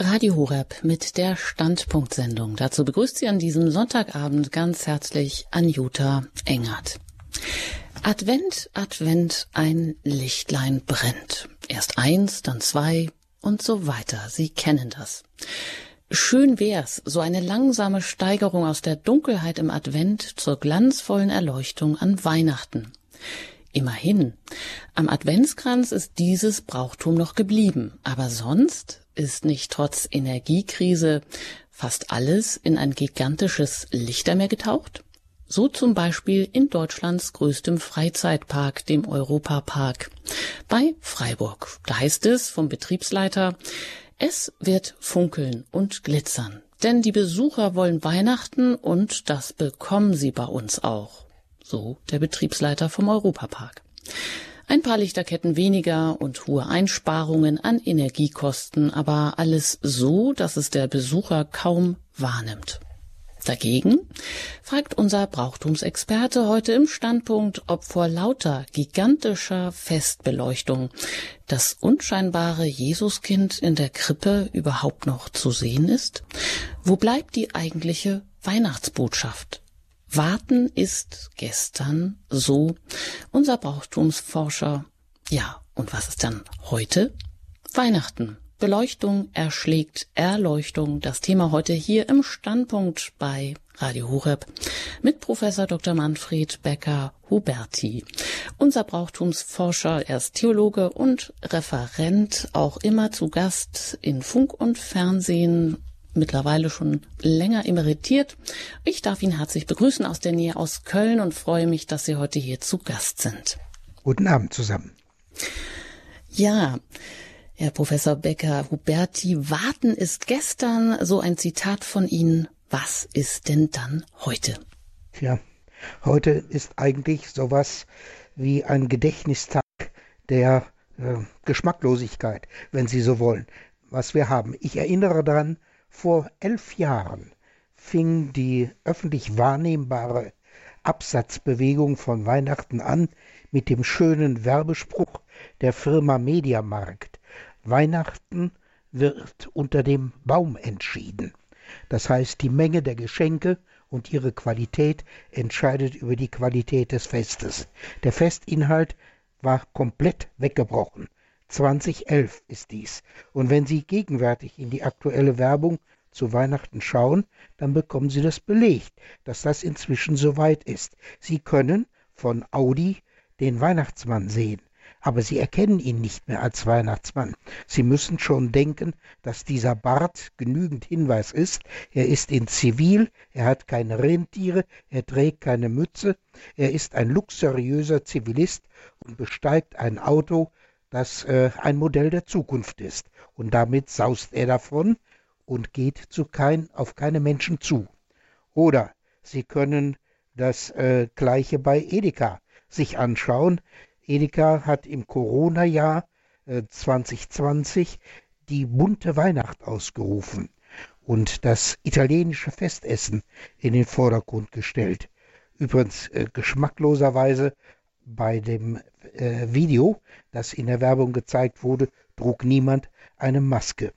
Radio Horeb mit der Standpunktsendung. Dazu begrüßt sie an diesem Sonntagabend ganz herzlich Anjuta Engert. Advent, Advent, ein Lichtlein brennt. Erst eins, dann zwei und so weiter. Sie kennen das. Schön wär's, so eine langsame Steigerung aus der Dunkelheit im Advent zur glanzvollen Erleuchtung an Weihnachten. Immerhin, am Adventskranz ist dieses Brauchtum noch geblieben, aber sonst ist nicht trotz Energiekrise fast alles in ein gigantisches Lichtermeer getaucht? So zum Beispiel in Deutschlands größtem Freizeitpark, dem Europapark bei Freiburg. Da heißt es vom Betriebsleiter, es wird funkeln und glitzern, denn die Besucher wollen Weihnachten und das bekommen sie bei uns auch. So der Betriebsleiter vom Europapark. Ein paar Lichterketten weniger und hohe Einsparungen an Energiekosten, aber alles so, dass es der Besucher kaum wahrnimmt. Dagegen fragt unser Brauchtumsexperte heute im Standpunkt, ob vor lauter gigantischer Festbeleuchtung das unscheinbare Jesuskind in der Krippe überhaupt noch zu sehen ist? Wo bleibt die eigentliche Weihnachtsbotschaft? Warten ist gestern so unser Brauchtumsforscher. Ja, und was ist dann heute? Weihnachten. Beleuchtung erschlägt Erleuchtung. Das Thema heute hier im Standpunkt bei Radio Horeb mit Professor Dr. Manfred Becker Huberti. Unser Brauchtumsforscher, er ist Theologe und Referent, auch immer zu Gast in Funk und Fernsehen, mittlerweile schon länger emeritiert. Ich darf ihn herzlich begrüßen aus der Nähe aus Köln und freue mich, dass Sie heute hier zu Gast sind. Guten Abend zusammen. Ja, Herr Professor Becker Huberti, warten ist gestern, so ein Zitat von Ihnen. Was ist denn dann heute? Tja, heute ist eigentlich sowas wie ein Gedächtnistag der äh, Geschmacklosigkeit, wenn Sie so wollen, was wir haben. Ich erinnere daran, vor elf Jahren fing die öffentlich wahrnehmbare Absatzbewegung von Weihnachten an mit dem schönen Werbespruch der Firma Mediamarkt. Weihnachten wird unter dem Baum entschieden. Das heißt, die Menge der Geschenke und ihre Qualität entscheidet über die Qualität des Festes. Der Festinhalt war komplett weggebrochen. 2011 ist dies. Und wenn Sie gegenwärtig in die aktuelle Werbung zu Weihnachten schauen, dann bekommen Sie das belegt, dass das inzwischen soweit ist. Sie können von Audi den Weihnachtsmann sehen aber sie erkennen ihn nicht mehr als Weihnachtsmann. Sie müssen schon denken, dass dieser Bart genügend Hinweis ist. Er ist in Zivil, er hat keine Rentiere, er trägt keine Mütze, er ist ein luxuriöser Zivilist und besteigt ein Auto, das äh, ein Modell der Zukunft ist. Und damit saust er davon und geht zu kein, auf keine Menschen zu. Oder Sie können das äh, gleiche bei Edeka sich anschauen. Edeka hat im Corona-Jahr äh, 2020 die bunte Weihnacht ausgerufen und das italienische Festessen in den Vordergrund gestellt. Übrigens äh, geschmackloserweise bei dem äh, Video, das in der Werbung gezeigt wurde, trug niemand eine Maske.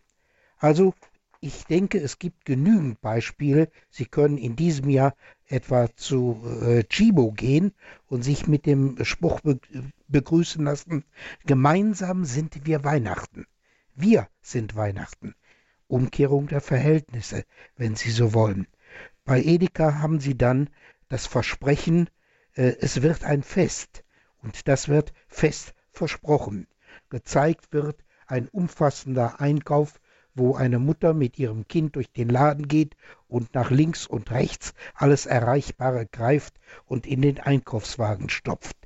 Also ich denke, es gibt genügend Beispiele. Sie können in diesem Jahr etwa zu äh, Chibo gehen und sich mit dem Spruch be begrüßen lassen, gemeinsam sind wir Weihnachten. Wir sind Weihnachten. Umkehrung der Verhältnisse, wenn Sie so wollen. Bei Edeka haben Sie dann das Versprechen, es wird ein Fest. Und das wird fest versprochen. Gezeigt wird ein umfassender Einkauf wo eine Mutter mit ihrem Kind durch den Laden geht und nach links und rechts alles Erreichbare greift und in den Einkaufswagen stopft.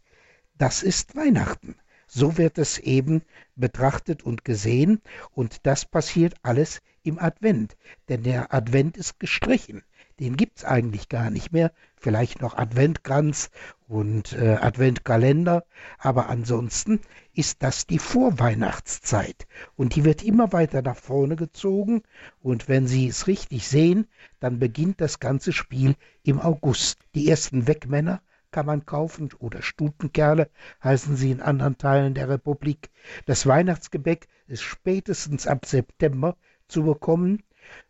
Das ist Weihnachten. So wird es eben betrachtet und gesehen, und das passiert alles im Advent, denn der Advent ist gestrichen den gibt's eigentlich gar nicht mehr. Vielleicht noch Adventkranz und äh, Adventkalender, aber ansonsten ist das die Vorweihnachtszeit und die wird immer weiter nach vorne gezogen und wenn Sie es richtig sehen, dann beginnt das ganze Spiel im August. Die ersten Wegmänner kann man kaufen oder Stutenkerle heißen sie in anderen Teilen der Republik. Das Weihnachtsgebäck ist spätestens ab September zu bekommen.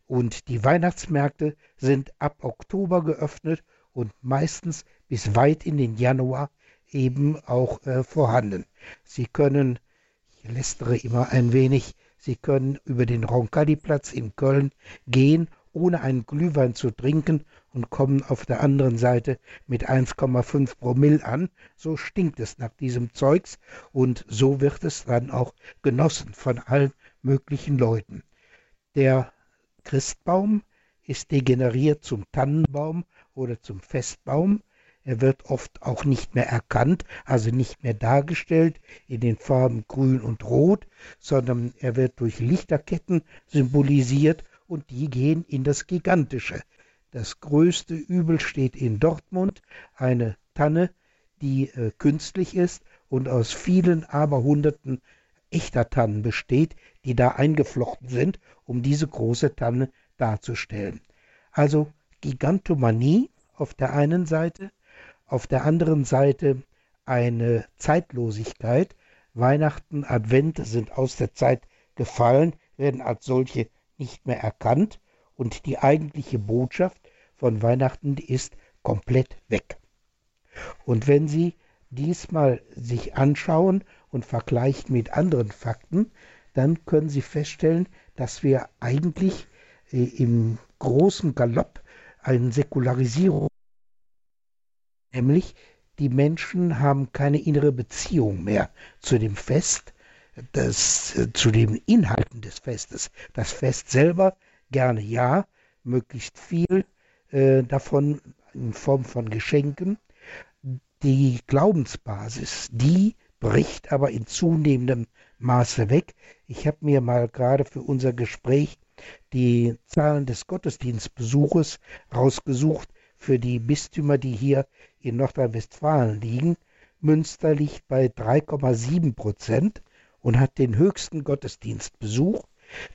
Und die Weihnachtsmärkte sind ab Oktober geöffnet und meistens bis weit in den Januar eben auch äh, vorhanden. Sie können, ich lästere immer ein wenig, Sie können über den Roncalli-Platz in Köln gehen, ohne einen Glühwein zu trinken und kommen auf der anderen Seite mit 1,5 Promille an. So stinkt es nach diesem Zeugs und so wird es dann auch genossen von allen möglichen Leuten. Der Christbaum ist degeneriert zum Tannenbaum oder zum Festbaum. Er wird oft auch nicht mehr erkannt, also nicht mehr dargestellt in den Farben grün und rot, sondern er wird durch Lichterketten symbolisiert und die gehen in das Gigantische. Das größte Übel steht in Dortmund, eine Tanne, die äh, künstlich ist und aus vielen Aberhunderten echter Tannen besteht, die da eingeflochten sind, um diese große Tanne darzustellen. Also Gigantomanie auf der einen Seite, auf der anderen Seite eine Zeitlosigkeit. Weihnachten, Advent sind aus der Zeit gefallen, werden als solche nicht mehr erkannt und die eigentliche Botschaft von Weihnachten ist komplett weg. Und wenn Sie diesmal sich anschauen und vergleichen mit anderen Fakten, dann können Sie feststellen, dass wir eigentlich äh, im großen Galopp eine Säkularisierung Nämlich, die Menschen haben keine innere Beziehung mehr zu dem Fest, das, äh, zu den Inhalten des Festes. Das Fest selber gerne ja, möglichst viel äh, davon in Form von Geschenken. Die Glaubensbasis, die bricht aber in zunehmendem Maße weg. Ich habe mir mal gerade für unser Gespräch die Zahlen des Gottesdienstbesuches rausgesucht für die Bistümer, die hier in Nordrhein-Westfalen liegen. Münster liegt bei 3,7 Prozent und hat den höchsten Gottesdienstbesuch.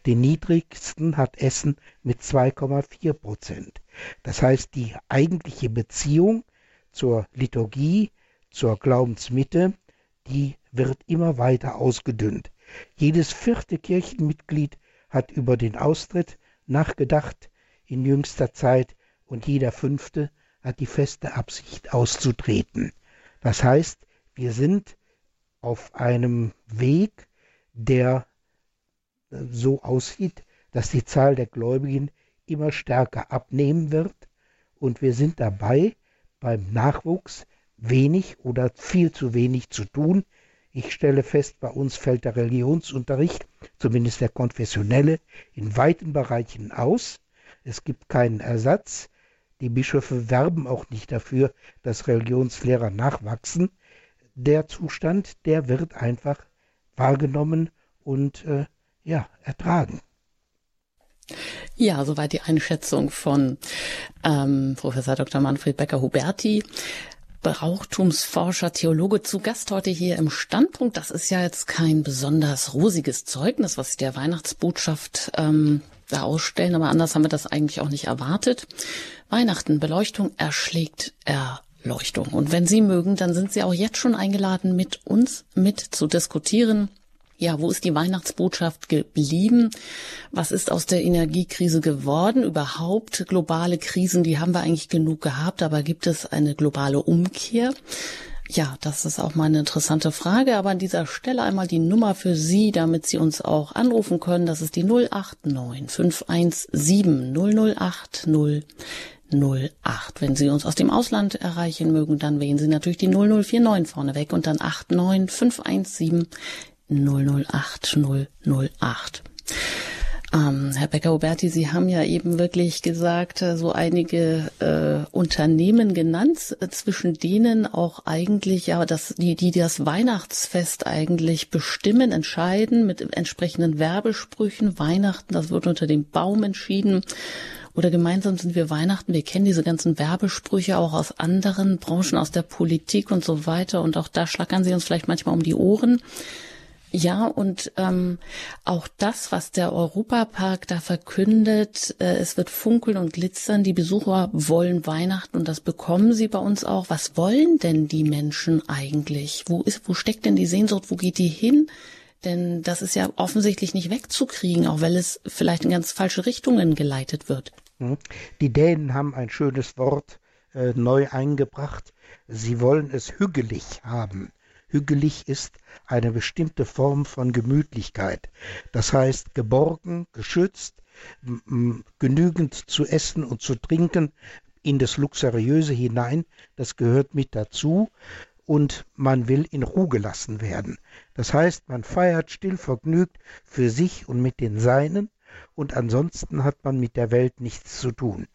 Den niedrigsten hat Essen mit 2,4 Prozent. Das heißt, die eigentliche Beziehung zur Liturgie, zur Glaubensmitte, die wird immer weiter ausgedünnt. Jedes vierte Kirchenmitglied hat über den Austritt nachgedacht in jüngster Zeit und jeder Fünfte hat die feste Absicht auszutreten. Das heißt, wir sind auf einem Weg, der äh, so aussieht, dass die Zahl der Gläubigen immer stärker abnehmen wird und wir sind dabei, beim Nachwuchs wenig oder viel zu wenig zu tun. Ich stelle fest, bei uns fällt der Religionsunterricht, zumindest der konfessionelle, in weiten Bereichen aus. Es gibt keinen Ersatz. Die Bischöfe werben auch nicht dafür, dass Religionslehrer nachwachsen. Der Zustand, der wird einfach wahrgenommen und äh, ja, ertragen. Ja, soweit die Einschätzung von ähm, Professor Dr. Manfred Becker-Huberti. Brauchtumsforscher, Theologe zu Gast heute hier im Standpunkt. Das ist ja jetzt kein besonders rosiges Zeugnis, was der Weihnachtsbotschaft ähm, da ausstellen, aber anders haben wir das eigentlich auch nicht erwartet. Weihnachten, Beleuchtung erschlägt Erleuchtung. Und wenn Sie mögen, dann sind Sie auch jetzt schon eingeladen, mit uns mit zu diskutieren. Ja, wo ist die Weihnachtsbotschaft geblieben? Was ist aus der Energiekrise geworden? Überhaupt globale Krisen, die haben wir eigentlich genug gehabt, aber gibt es eine globale Umkehr? Ja, das ist auch mal eine interessante Frage, aber an dieser Stelle einmal die Nummer für Sie, damit Sie uns auch anrufen können. Das ist die 089 517 008 008. Wenn Sie uns aus dem Ausland erreichen mögen, dann wählen Sie natürlich die 0049 vorneweg und dann 89 517 008 008. Ähm, Herr Becker-Huberti, Sie haben ja eben wirklich gesagt, äh, so einige äh, Unternehmen genannt, äh, zwischen denen auch eigentlich, ja, das, die, die das Weihnachtsfest eigentlich bestimmen, entscheiden mit entsprechenden Werbesprüchen. Weihnachten, das wird unter dem Baum entschieden. Oder gemeinsam sind wir Weihnachten. Wir kennen diese ganzen Werbesprüche auch aus anderen Branchen, aus der Politik und so weiter. Und auch da schlackern sie uns vielleicht manchmal um die Ohren. Ja, und ähm, auch das, was der Europapark da verkündet, äh, es wird funkeln und glitzern. Die Besucher wollen Weihnachten und das bekommen sie bei uns auch. Was wollen denn die Menschen eigentlich? Wo ist, wo steckt denn die Sehnsucht? Wo geht die hin? Denn das ist ja offensichtlich nicht wegzukriegen, auch weil es vielleicht in ganz falsche Richtungen geleitet wird. Hm. Die Dänen haben ein schönes Wort äh, neu eingebracht. Sie wollen es hügelig haben. Hügelig ist eine bestimmte Form von Gemütlichkeit. Das heißt geborgen, geschützt, genügend zu essen und zu trinken, in das Luxuriöse hinein, das gehört mit dazu und man will in Ruhe gelassen werden. Das heißt, man feiert still vergnügt für sich und mit den Seinen und ansonsten hat man mit der Welt nichts zu tun.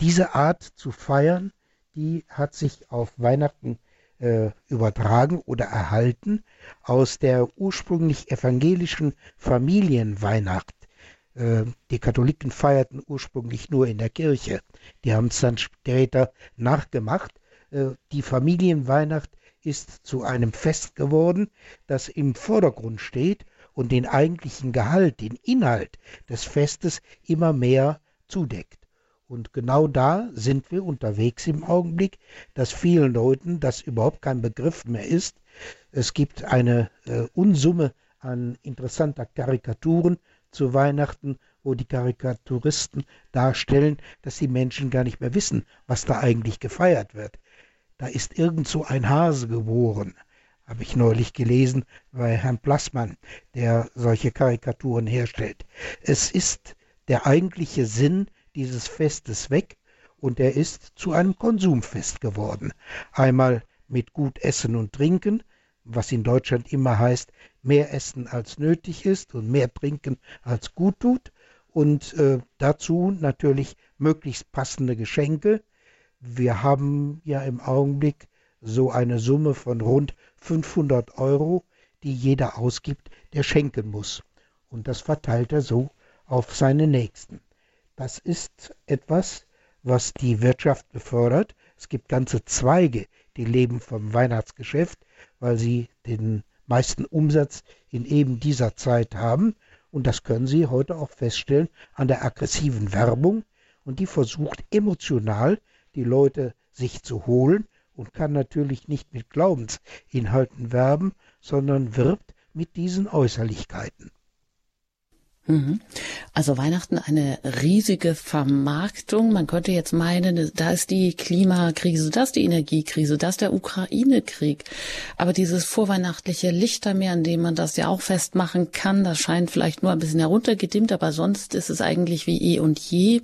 Diese Art zu feiern, die hat sich auf Weihnachten äh, übertragen oder erhalten aus der ursprünglich evangelischen Familienweihnacht. Äh, die Katholiken feierten ursprünglich nur in der Kirche. Die haben es dann später nachgemacht. Äh, die Familienweihnacht ist zu einem Fest geworden, das im Vordergrund steht und den eigentlichen Gehalt, den Inhalt des Festes immer mehr zudeckt. Und genau da sind wir unterwegs im Augenblick, dass vielen Leuten das überhaupt kein Begriff mehr ist. Es gibt eine äh, Unsumme an interessanter Karikaturen zu Weihnachten, wo die Karikaturisten darstellen, dass die Menschen gar nicht mehr wissen, was da eigentlich gefeiert wird. Da ist irgend so ein Hase geboren, habe ich neulich gelesen bei Herrn Plassmann, der solche Karikaturen herstellt. Es ist der eigentliche Sinn dieses Festes weg und er ist zu einem Konsumfest geworden. Einmal mit gut Essen und Trinken, was in Deutschland immer heißt, mehr essen als nötig ist und mehr trinken als gut tut und äh, dazu natürlich möglichst passende Geschenke. Wir haben ja im Augenblick so eine Summe von rund 500 Euro, die jeder ausgibt, der schenken muss. Und das verteilt er so auf seine Nächsten. Das ist etwas, was die Wirtschaft befördert. Es gibt ganze Zweige, die leben vom Weihnachtsgeschäft, weil sie den meisten Umsatz in eben dieser Zeit haben. Und das können Sie heute auch feststellen an der aggressiven Werbung. Und die versucht emotional die Leute sich zu holen und kann natürlich nicht mit Glaubensinhalten werben, sondern wirbt mit diesen Äußerlichkeiten. Mhm. Also Weihnachten eine riesige Vermarktung. Man könnte jetzt meinen, da ist die Klimakrise, das die Energiekrise, das der Ukraine-Krieg. Aber dieses vorweihnachtliche Lichtermeer, an dem man das ja auch festmachen kann, das scheint vielleicht nur ein bisschen heruntergedimmt, aber sonst ist es eigentlich wie eh und je.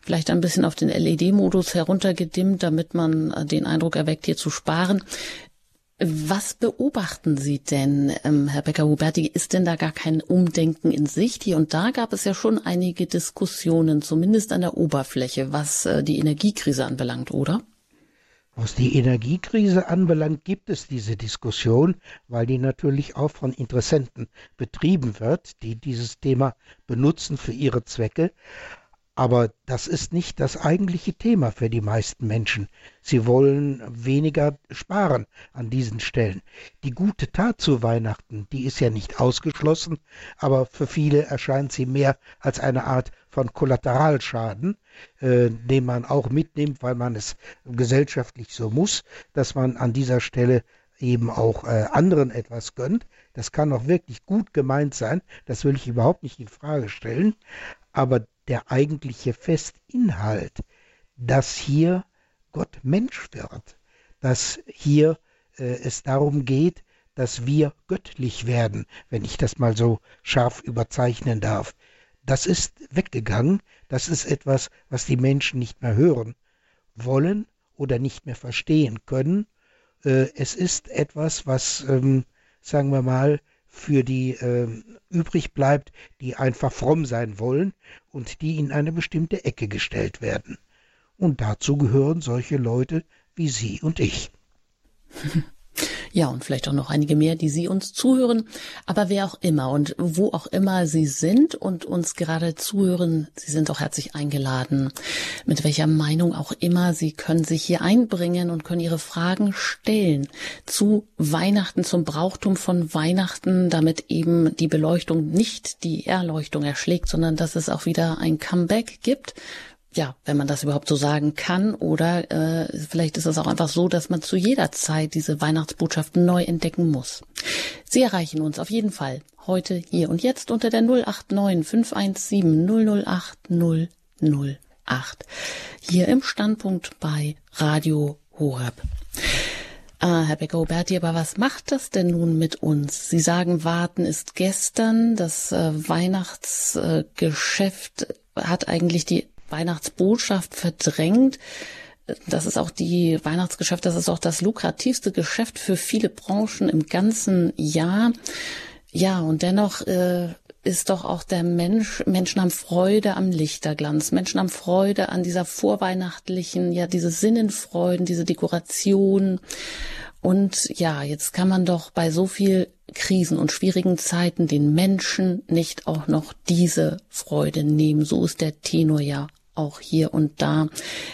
Vielleicht ein bisschen auf den LED-Modus heruntergedimmt, damit man den Eindruck erweckt, hier zu sparen. Was beobachten Sie denn, ähm, Herr Becker-Huberti? Ist denn da gar kein Umdenken in Sicht? Hier und da gab es ja schon einige Diskussionen, zumindest an der Oberfläche, was äh, die Energiekrise anbelangt, oder? Was die Energiekrise anbelangt, gibt es diese Diskussion, weil die natürlich auch von Interessenten betrieben wird, die dieses Thema benutzen für ihre Zwecke. Aber das ist nicht das eigentliche Thema für die meisten Menschen. Sie wollen weniger sparen an diesen Stellen. Die gute Tat zu Weihnachten, die ist ja nicht ausgeschlossen, aber für viele erscheint sie mehr als eine Art von Kollateralschaden, äh, den man auch mitnimmt, weil man es gesellschaftlich so muss, dass man an dieser Stelle eben auch äh, anderen etwas gönnt. Das kann auch wirklich gut gemeint sein, das will ich überhaupt nicht in Frage stellen, aber der eigentliche Festinhalt, dass hier Gott Mensch wird, dass hier äh, es darum geht, dass wir göttlich werden, wenn ich das mal so scharf überzeichnen darf. Das ist weggegangen, das ist etwas, was die Menschen nicht mehr hören wollen oder nicht mehr verstehen können. Äh, es ist etwas, was, ähm, sagen wir mal, für die äh, übrig bleibt, die einfach fromm sein wollen und die in eine bestimmte Ecke gestellt werden. Und dazu gehören solche Leute wie Sie und ich. Ja, und vielleicht auch noch einige mehr, die Sie uns zuhören. Aber wer auch immer und wo auch immer Sie sind und uns gerade zuhören, Sie sind auch herzlich eingeladen. Mit welcher Meinung auch immer, Sie können sich hier einbringen und können Ihre Fragen stellen zu Weihnachten, zum Brauchtum von Weihnachten, damit eben die Beleuchtung nicht die Erleuchtung erschlägt, sondern dass es auch wieder ein Comeback gibt ja, wenn man das überhaupt so sagen kann, oder äh, vielleicht ist es auch einfach so, dass man zu jeder Zeit diese Weihnachtsbotschaften neu entdecken muss. Sie erreichen uns auf jeden Fall heute, hier und jetzt unter der 089 517 008 008 hier im Standpunkt bei Radio Horeb. Ah, Herr Becker-Huberti, aber was macht das denn nun mit uns? Sie sagen, Warten ist gestern. Das äh, Weihnachtsgeschäft äh, hat eigentlich die Weihnachtsbotschaft verdrängt. Das ist auch die Weihnachtsgeschäft, das ist auch das lukrativste Geschäft für viele Branchen im ganzen Jahr. Ja, und dennoch äh, ist doch auch der Mensch, Menschen haben Freude am Lichterglanz, Menschen haben Freude an dieser vorweihnachtlichen, ja, diese Sinnenfreuden, diese Dekoration. Und ja, jetzt kann man doch bei so viel Krisen und schwierigen Zeiten den Menschen nicht auch noch diese Freude nehmen. So ist der Tenor ja auch hier und da.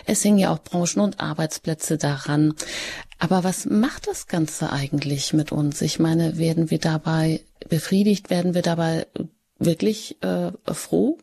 Es hängen ja auch Branchen und Arbeitsplätze daran. Aber was macht das Ganze eigentlich mit uns? Ich meine, werden wir dabei befriedigt? Werden wir dabei wirklich äh, froh?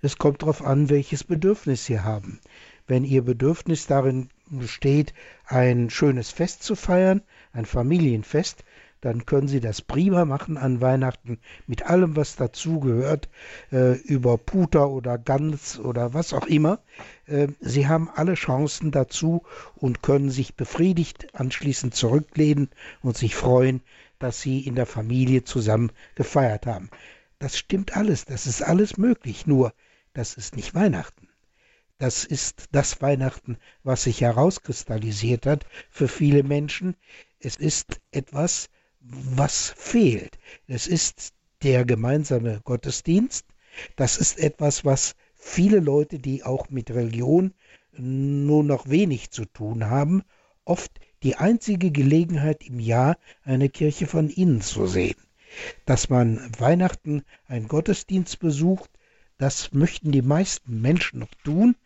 Es kommt darauf an, welches Bedürfnis Sie haben. Wenn Ihr Bedürfnis darin besteht, ein schönes Fest zu feiern, ein Familienfest, dann können Sie das prima machen an Weihnachten mit allem, was dazugehört, äh, über Puter oder Gans oder was auch immer. Äh, Sie haben alle Chancen dazu und können sich befriedigt anschließend zurücklehnen und sich freuen, dass Sie in der Familie zusammen gefeiert haben. Das stimmt alles, das ist alles möglich, nur das ist nicht Weihnachten. Das ist das Weihnachten, was sich herauskristallisiert hat für viele Menschen. Es ist etwas, was fehlt. Es ist der gemeinsame Gottesdienst. Das ist etwas, was viele Leute, die auch mit Religion nur noch wenig zu tun haben, oft die einzige Gelegenheit im Jahr, eine Kirche von innen zu sehen dass man Weihnachten einen Gottesdienst besucht, das möchten die meisten Menschen noch tun.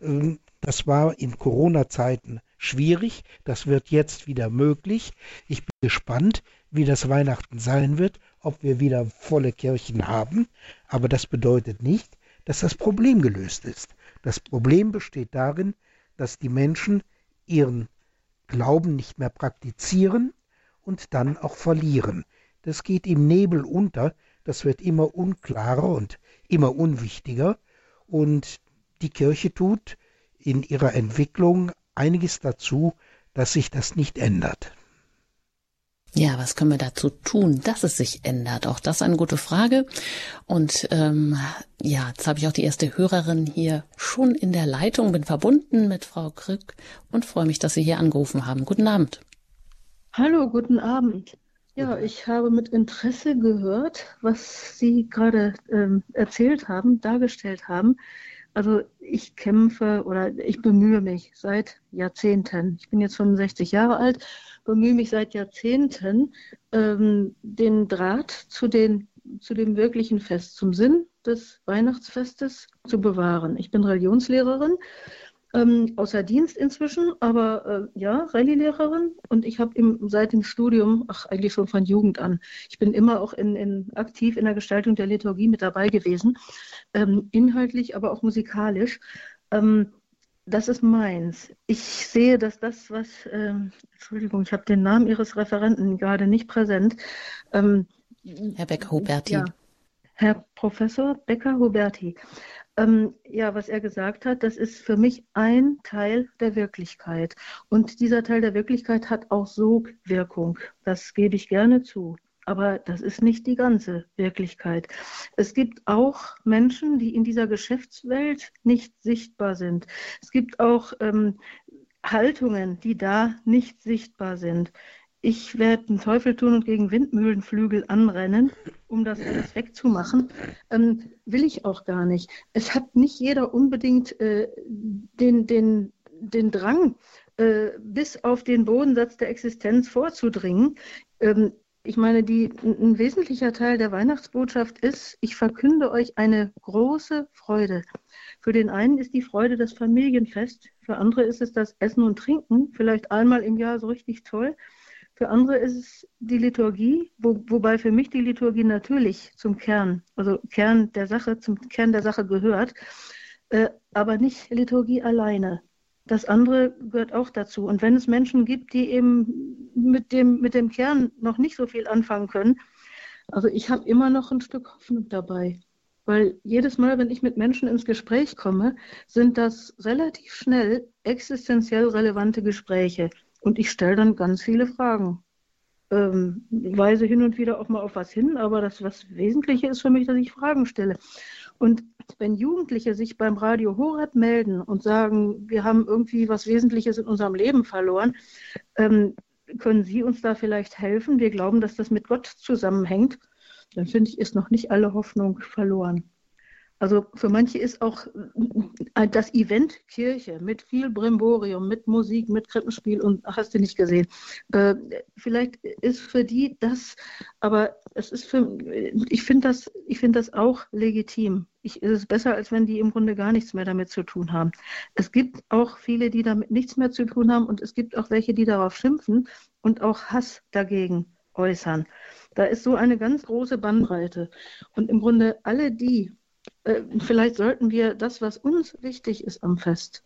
Ähm, das war in Corona-Zeiten schwierig, das wird jetzt wieder möglich. Ich bin gespannt, wie das Weihnachten sein wird, ob wir wieder volle Kirchen haben, aber das bedeutet nicht, dass das Problem gelöst ist. Das Problem besteht darin, dass die Menschen ihren Glauben nicht mehr praktizieren und dann auch verlieren das geht im Nebel unter, das wird immer unklarer und immer unwichtiger und die Kirche tut in ihrer Entwicklung einiges dazu, dass sich das nicht ändert. Ja, was können wir dazu tun, dass es sich ändert? Auch das eine gute Frage. Und ähm, ja, jetzt habe ich auch die erste Hörerin hier schon in der Leitung, bin verbunden mit Frau Krück und freue mich, dass Sie hier angerufen haben. Guten Abend. Hallo, guten Abend. Ja, ich habe mit Interesse gehört, was Sie gerade ähm, erzählt haben, dargestellt haben. Also ich kämpfe oder ich bemühe mich seit Jahrzehnten. Ich bin jetzt 65 Jahre alt, bemühe mich seit Jahrzehnten, ähm, den Draht zu, den, zu dem wirklichen Fest, zum Sinn des Weihnachtsfestes zu bewahren. Ich bin Religionslehrerin ähm, außer Dienst inzwischen, aber äh, ja, Rallye-Lehrerin und ich habe seit dem Studium, ach eigentlich schon von Jugend an, ich bin immer auch in, in, aktiv in der Gestaltung der Liturgie mit dabei gewesen, ähm, inhaltlich, aber auch musikalisch. Ähm, das ist meins. Ich sehe, dass das, was, ähm, Entschuldigung, ich habe den Namen Ihres Referenten gerade nicht präsent. Ähm, Herr Becker-Huberti. Ja, Herr Professor Becker-Huberti ähm, ja, was er gesagt hat, das ist für mich ein Teil der Wirklichkeit. Und dieser Teil der Wirklichkeit hat auch Sogwirkung. Das gebe ich gerne zu. Aber das ist nicht die ganze Wirklichkeit. Es gibt auch Menschen, die in dieser Geschäftswelt nicht sichtbar sind. Es gibt auch ähm, Haltungen, die da nicht sichtbar sind ich werde den Teufel tun und gegen Windmühlenflügel anrennen, um das alles wegzumachen, ähm, will ich auch gar nicht. Es hat nicht jeder unbedingt äh, den, den, den Drang, äh, bis auf den Bodensatz der Existenz vorzudringen. Ähm, ich meine, die, ein wesentlicher Teil der Weihnachtsbotschaft ist, ich verkünde euch eine große Freude. Für den einen ist die Freude das Familienfest, für andere ist es das Essen und Trinken, vielleicht einmal im Jahr so richtig toll. Für andere ist es die Liturgie, wo, wobei für mich die Liturgie natürlich zum Kern, also Kern der Sache, zum Kern der Sache gehört. äh, aber nicht Liturgie alleine. Das andere gehört auch dazu. Und wenn es Menschen gibt, die eben mit dem, mit dem Kern noch nicht so viel anfangen können, also ich habe immer noch ein Stück Hoffnung dabei. Weil jedes Mal, wenn ich mit Menschen ins Gespräch komme, sind das relativ schnell existenziell relevante Gespräche. Und ich stelle dann ganz viele Fragen. Ähm, weise hin und wieder auch mal auf was hin, aber das was Wesentliche ist für mich, dass ich Fragen stelle. Und wenn Jugendliche sich beim Radio Horeb melden und sagen, wir haben irgendwie was Wesentliches in unserem Leben verloren, ähm, können Sie uns da vielleicht helfen? Wir glauben, dass das mit Gott zusammenhängt. Dann finde ich, ist noch nicht alle Hoffnung verloren. Also für manche ist auch äh, das Event Kirche mit viel Brimborium, mit Musik, mit Krippenspiel und hast du nicht gesehen. Äh, vielleicht ist für die das, aber es ist für, ich finde das, ich finde das auch legitim. Ich, es ist besser, als wenn die im Grunde gar nichts mehr damit zu tun haben. Es gibt auch viele, die damit nichts mehr zu tun haben und es gibt auch welche, die darauf schimpfen und auch Hass dagegen äußern. Da ist so eine ganz große Bandbreite. Und im Grunde alle die, äh, vielleicht sollten wir das, was uns wichtig ist am Fest,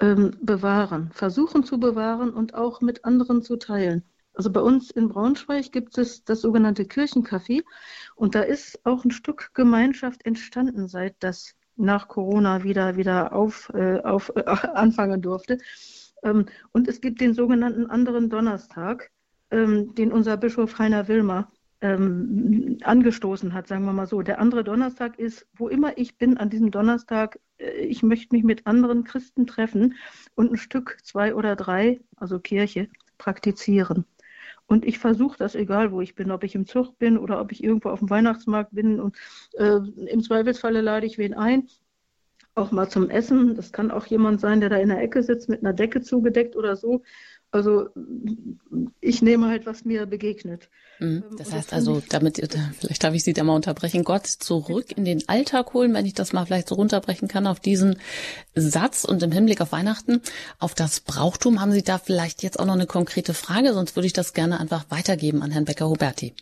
ähm, bewahren, versuchen zu bewahren und auch mit anderen zu teilen. Also bei uns in Braunschweig gibt es das sogenannte Kirchencafé und da ist auch ein Stück Gemeinschaft entstanden, seit das nach Corona wieder, wieder auf, äh, auf, äh, anfangen durfte. Ähm, und es gibt den sogenannten anderen Donnerstag, ähm, den unser Bischof Heiner Wilmer ähm, angestoßen hat, sagen wir mal so. Der andere Donnerstag ist, wo immer ich bin, an diesem Donnerstag, äh, ich möchte mich mit anderen Christen treffen und ein Stück, zwei oder drei, also Kirche, praktizieren. Und ich versuche das, egal wo ich bin, ob ich im Zug bin oder ob ich irgendwo auf dem Weihnachtsmarkt bin. Und äh, im Zweifelsfalle lade ich wen ein, auch mal zum Essen. Das kann auch jemand sein, der da in der Ecke sitzt mit einer Decke zugedeckt oder so. Also ich nehme halt, was mir begegnet. Mhm. Ähm, das heißt also, damit, äh, vielleicht darf ich Sie da mal unterbrechen, Gott zurück in den Alltag holen, wenn ich das mal vielleicht so runterbrechen kann auf diesen Satz und im Hinblick auf Weihnachten, auf das Brauchtum, haben Sie da vielleicht jetzt auch noch eine konkrete Frage, sonst würde ich das gerne einfach weitergeben an Herrn Becker-Huberti.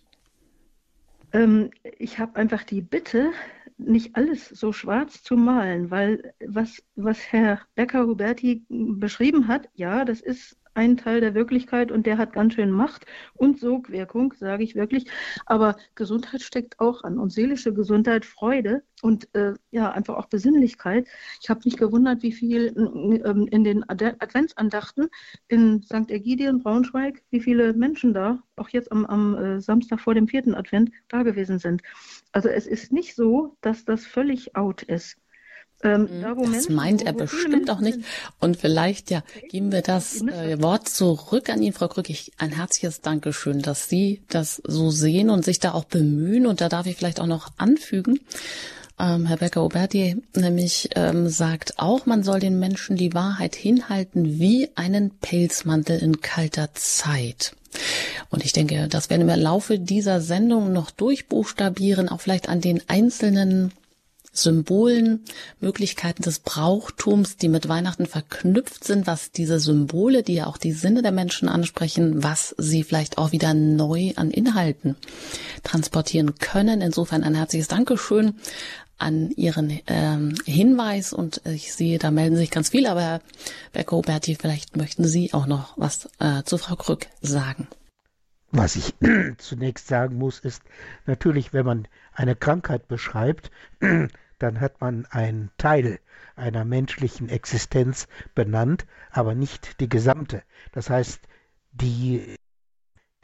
Ähm, ich habe einfach die Bitte, nicht alles so schwarz zu malen, weil was, was Herr Becker-Huberti beschrieben hat, ja, das ist ein Teil der Wirklichkeit und der hat ganz schön Macht und Sogwirkung, sage ich wirklich. Aber Gesundheit steckt auch an und seelische Gesundheit, Freude und äh, ja, einfach auch Besinnlichkeit. Ich habe mich gewundert, wie viel ähm, in den Adventsandachten in St. Ägidien, Braunschweig, wie viele Menschen da, auch jetzt am, am äh, Samstag vor dem vierten Advent, da gewesen sind. Also es ist nicht so, dass das völlig out ist. Ähm, mhm. da, das meint er bestimmt auch nicht. Und vielleicht, ja, geben wir das äh, Wort zurück an ihn, Frau Krück. Ich, ein herzliches Dankeschön, dass Sie das so sehen und sich da auch bemühen. Und da darf ich vielleicht auch noch anfügen, ähm, Herr Becker-Oberti nämlich ähm, sagt auch, man soll den Menschen die Wahrheit hinhalten wie einen Pelzmantel in kalter Zeit. Und ich denke, das werden wir im Laufe dieser Sendung noch durchbuchstabieren, auch vielleicht an den einzelnen Symbolen, Möglichkeiten des Brauchtums, die mit Weihnachten verknüpft sind, was diese Symbole, die ja auch die Sinne der Menschen ansprechen, was sie vielleicht auch wieder neu an Inhalten transportieren können. Insofern ein herzliches Dankeschön an Ihren ähm, Hinweis und ich sehe, da melden sich ganz viele, aber Herr Berko-Berti, vielleicht möchten Sie auch noch was äh, zu Frau Krück sagen. Was ich zunächst sagen muss, ist natürlich, wenn man eine Krankheit beschreibt, dann hat man einen Teil einer menschlichen Existenz benannt, aber nicht die gesamte. Das heißt, die,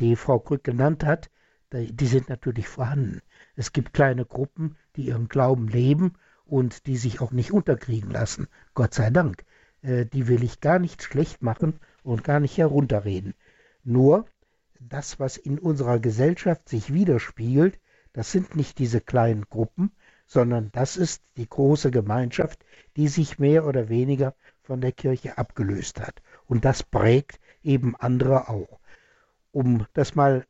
die Frau Krück genannt hat, die sind natürlich vorhanden. Es gibt kleine Gruppen, die ihren Glauben leben und die sich auch nicht unterkriegen lassen. Gott sei Dank. Äh, die will ich gar nicht schlecht machen und gar nicht herunterreden. Nur das, was in unserer Gesellschaft sich widerspiegelt, das sind nicht diese kleinen Gruppen, sondern das ist die große Gemeinschaft, die sich mehr oder weniger von der Kirche abgelöst hat. Und das prägt eben andere auch. Um das mal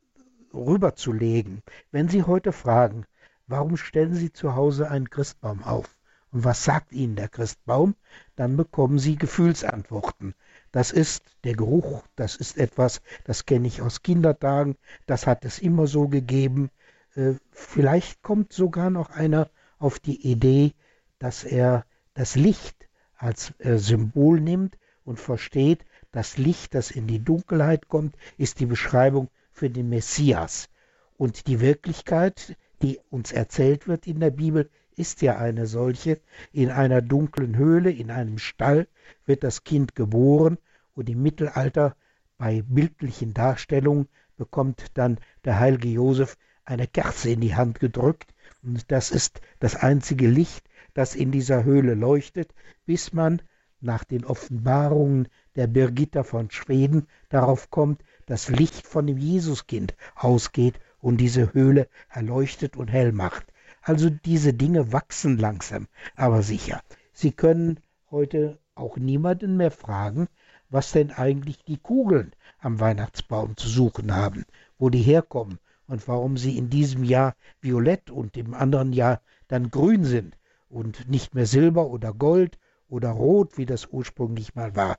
rüberzulegen, wenn Sie heute fragen, warum stellen Sie zu Hause einen Christbaum auf? Und was sagt Ihnen der Christbaum? Dann bekommen Sie Gefühlsantworten. Das ist der Geruch, das ist etwas, das kenne ich aus Kindertagen, das hat es immer so gegeben. Äh, vielleicht kommt sogar noch einer auf die Idee, dass er das Licht als äh, Symbol nimmt und versteht, das Licht, das in die Dunkelheit kommt, ist die Beschreibung für den Messias. Und die Wirklichkeit, die uns erzählt wird in der Bibel, ist ja eine solche. In einer dunklen Höhle, in einem Stall wird das Kind geboren und im Mittelalter bei bildlichen Darstellungen bekommt dann der heilige Josef eine Kerze in die Hand gedrückt und das ist das einzige Licht, das in dieser Höhle leuchtet, bis man nach den Offenbarungen der Birgitta von Schweden darauf kommt, dass Licht von dem Jesuskind ausgeht und diese Höhle erleuchtet und hell macht. Also diese Dinge wachsen langsam, aber sicher. Sie können heute auch niemanden mehr fragen, was denn eigentlich die Kugeln am Weihnachtsbaum zu suchen haben, wo die herkommen und warum sie in diesem Jahr violett und im anderen Jahr dann grün sind und nicht mehr Silber oder Gold oder Rot, wie das ursprünglich mal war.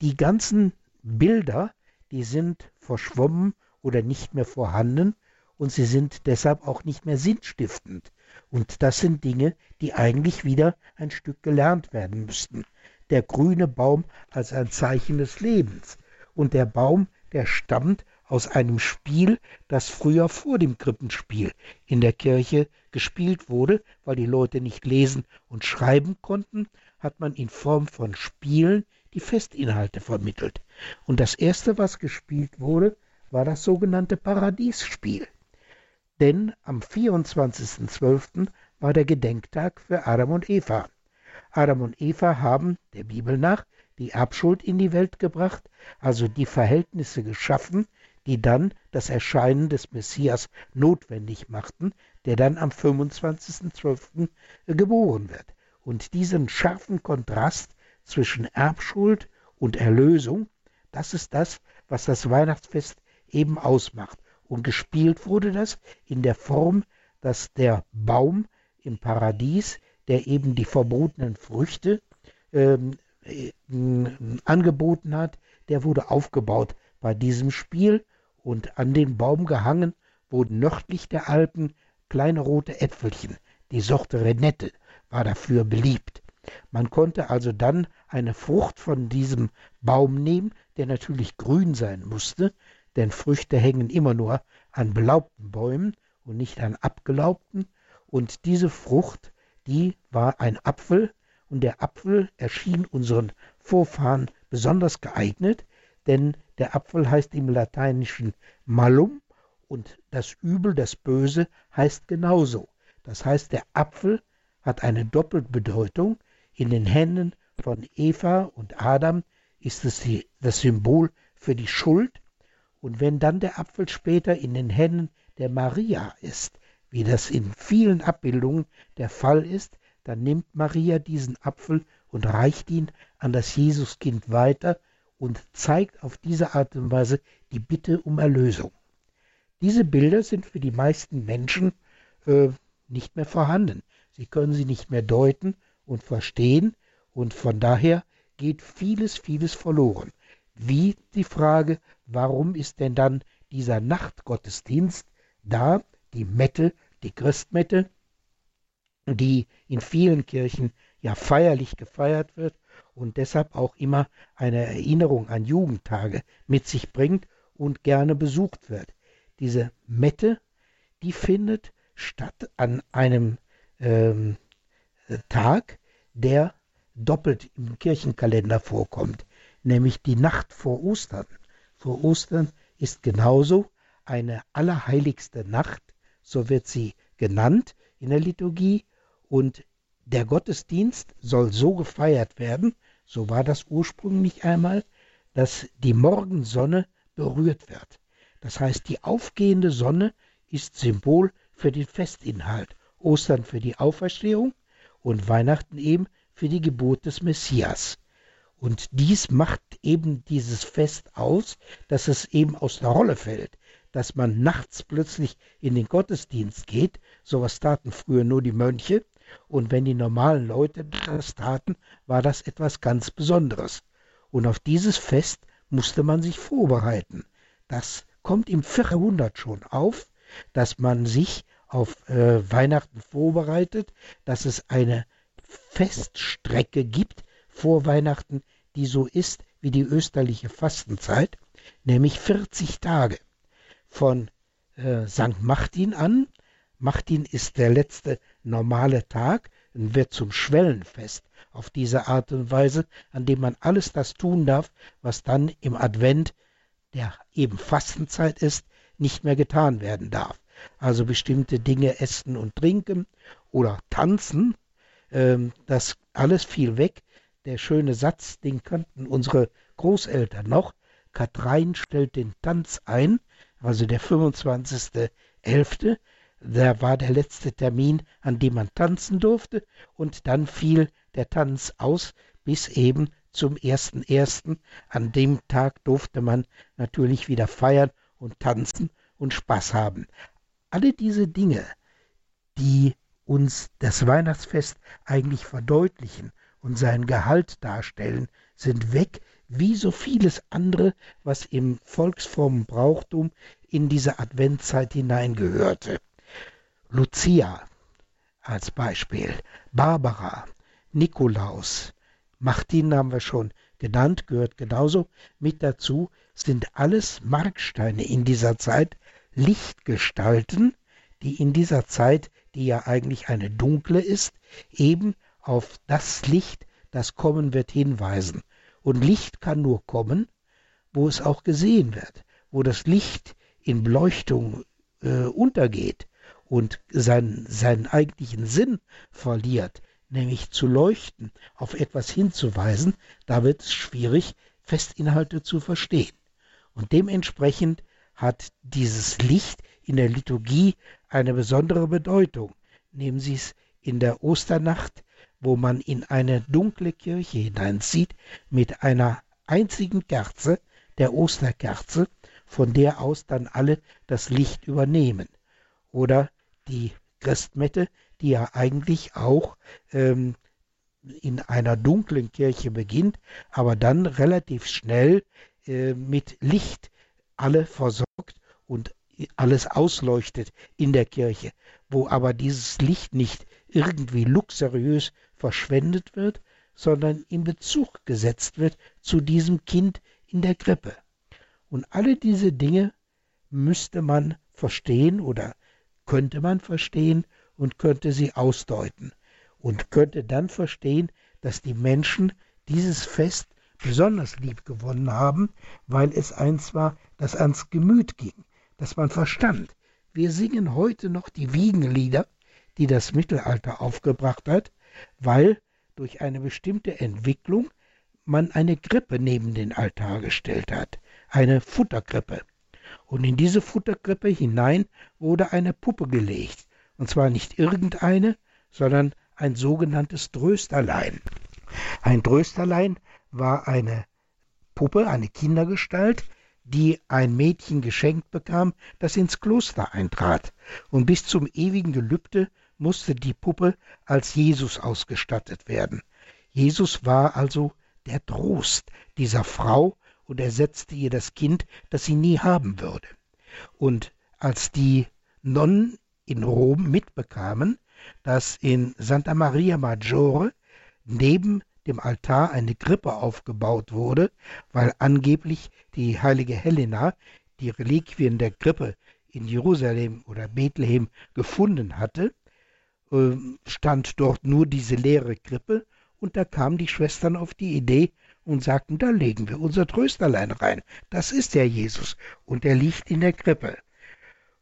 Die ganzen Bilder, die sind verschwommen oder nicht mehr vorhanden und sie sind deshalb auch nicht mehr sinnstiftend. Und das sind Dinge, die eigentlich wieder ein Stück gelernt werden müssten. Der grüne Baum als ein Zeichen des Lebens und der Baum, der stammt aus einem Spiel, das früher vor dem Krippenspiel in der Kirche gespielt wurde, weil die Leute nicht lesen und schreiben konnten, hat man in Form von Spielen die Festinhalte vermittelt. Und das erste, was gespielt wurde, war das sogenannte Paradiesspiel. Denn am 24.12. war der Gedenktag für Adam und Eva. Adam und Eva haben, der Bibel nach, die Erbschuld in die Welt gebracht, also die Verhältnisse geschaffen, die dann das Erscheinen des Messias notwendig machten, der dann am 25.12. geboren wird. Und diesen scharfen Kontrast zwischen Erbschuld und Erlösung, das ist das, was das Weihnachtsfest eben ausmacht. Und gespielt wurde das in der Form, dass der Baum im Paradies, der eben die verbotenen Früchte ähm, äh, angeboten hat, der wurde aufgebaut bei diesem Spiel und an den Baum gehangen wurden nördlich der Alpen kleine rote Äpfelchen. Die Sorte Renette war dafür beliebt. Man konnte also dann eine Frucht von diesem Baum nehmen, der natürlich grün sein musste, denn Früchte hängen immer nur an belaubten Bäumen und nicht an abgelaubten. Und diese Frucht, die war ein Apfel, und der Apfel erschien unseren Vorfahren besonders geeignet, denn der Apfel heißt im Lateinischen malum und das Übel, das Böse heißt genauso. Das heißt, der Apfel hat eine Doppelbedeutung. In den Händen von Eva und Adam ist es die, das Symbol für die Schuld. Und wenn dann der Apfel später in den Händen der Maria ist, wie das in vielen Abbildungen der Fall ist, dann nimmt Maria diesen Apfel und reicht ihn an das Jesuskind weiter und zeigt auf diese Art und Weise die Bitte um Erlösung. Diese Bilder sind für die meisten Menschen äh, nicht mehr vorhanden. Sie können sie nicht mehr deuten und verstehen und von daher geht vieles, vieles verloren. Wie die Frage, warum ist denn dann dieser Nachtgottesdienst da, die Mette, die Christmette, die in vielen Kirchen ja feierlich gefeiert wird und deshalb auch immer eine Erinnerung an Jugendtage mit sich bringt und gerne besucht wird. Diese Mette, die findet statt an einem ähm, Tag, der doppelt im Kirchenkalender vorkommt, nämlich die Nacht vor Ostern. Vor Ostern ist genauso eine allerheiligste Nacht, so wird sie genannt in der Liturgie, und der Gottesdienst soll so gefeiert werden, so war das ursprünglich einmal, dass die Morgensonne berührt wird. Das heißt, die aufgehende Sonne ist Symbol für den Festinhalt, Ostern für die Auferstehung und Weihnachten eben für die Geburt des Messias. Und dies macht eben dieses Fest aus, dass es eben aus der Rolle fällt, dass man nachts plötzlich in den Gottesdienst geht, sowas taten früher nur die Mönche, und wenn die normalen Leute das taten, war das etwas ganz Besonderes. Und auf dieses Fest musste man sich vorbereiten. Das kommt im Jahrhundert schon auf, dass man sich auf äh, Weihnachten vorbereitet, dass es eine Feststrecke gibt vor Weihnachten, die so ist wie die österliche Fastenzeit, nämlich 40 Tage. Von äh, St. Martin an, Martin ist der letzte normale Tag und wird zum Schwellenfest auf diese Art und Weise, an dem man alles das tun darf, was dann im Advent, der eben Fastenzeit ist, nicht mehr getan werden darf. Also bestimmte Dinge essen und trinken oder tanzen, ähm, das alles fiel weg. Der schöne Satz, den kannten unsere Großeltern noch. Katrein stellt den Tanz ein, also der 25.11. Da war der letzte Termin, an dem man tanzen durfte, und dann fiel der Tanz aus bis eben zum 1.1. An dem Tag durfte man natürlich wieder feiern und tanzen und Spaß haben. Alle diese Dinge, die uns das Weihnachtsfest eigentlich verdeutlichen und seinen Gehalt darstellen, sind weg, wie so vieles andere, was im volksfrommen Brauchtum in diese Adventzeit hineingehörte. Lucia als Beispiel, Barbara, Nikolaus, Martin haben wir schon genannt, gehört genauso mit dazu, sind alles Marksteine in dieser Zeit, Lichtgestalten, die in dieser Zeit, die ja eigentlich eine dunkle ist, eben auf das Licht, das kommen wird, hinweisen. Und Licht kann nur kommen, wo es auch gesehen wird, wo das Licht in Beleuchtung äh, untergeht und seinen, seinen eigentlichen Sinn verliert, nämlich zu leuchten, auf etwas hinzuweisen, da wird es schwierig, Festinhalte zu verstehen. Und dementsprechend hat dieses Licht in der Liturgie eine besondere Bedeutung. Nehmen Sie es in der Osternacht, wo man in eine dunkle Kirche hineinzieht mit einer einzigen Kerze, der Osterkerze, von der aus dann alle das Licht übernehmen. Oder die Christmette, die ja eigentlich auch ähm, in einer dunklen Kirche beginnt, aber dann relativ schnell äh, mit Licht alle versorgt und alles ausleuchtet in der Kirche, wo aber dieses Licht nicht irgendwie luxuriös verschwendet wird, sondern in Bezug gesetzt wird zu diesem Kind in der Krippe. Und alle diese Dinge müsste man verstehen oder könnte man verstehen und könnte sie ausdeuten und könnte dann verstehen, dass die Menschen dieses Fest besonders lieb gewonnen haben, weil es eins war, das ans Gemüt ging, das man verstand. Wir singen heute noch die Wiegenlieder, die das Mittelalter aufgebracht hat, weil durch eine bestimmte Entwicklung man eine Krippe neben den Altar gestellt hat, eine Futterkrippe. Und in diese Futterkrippe hinein wurde eine Puppe gelegt, und zwar nicht irgendeine, sondern ein sogenanntes Trösterlein. Ein Trösterlein war eine Puppe, eine Kindergestalt, die ein Mädchen geschenkt bekam, das ins Kloster eintrat. Und bis zum ewigen Gelübde musste die Puppe als Jesus ausgestattet werden. Jesus war also der Trost dieser Frau und ersetzte ihr das Kind, das sie nie haben würde. Und als die Nonnen in Rom mitbekamen, dass in Santa Maria Maggiore neben dem Altar eine Krippe aufgebaut wurde, weil angeblich die heilige Helena die Reliquien der Krippe in Jerusalem oder Bethlehem gefunden hatte, ähm, stand dort nur diese leere Krippe und da kamen die Schwestern auf die Idee und sagten, da legen wir unser Trösterlein rein. Das ist der Jesus und er liegt in der Krippe.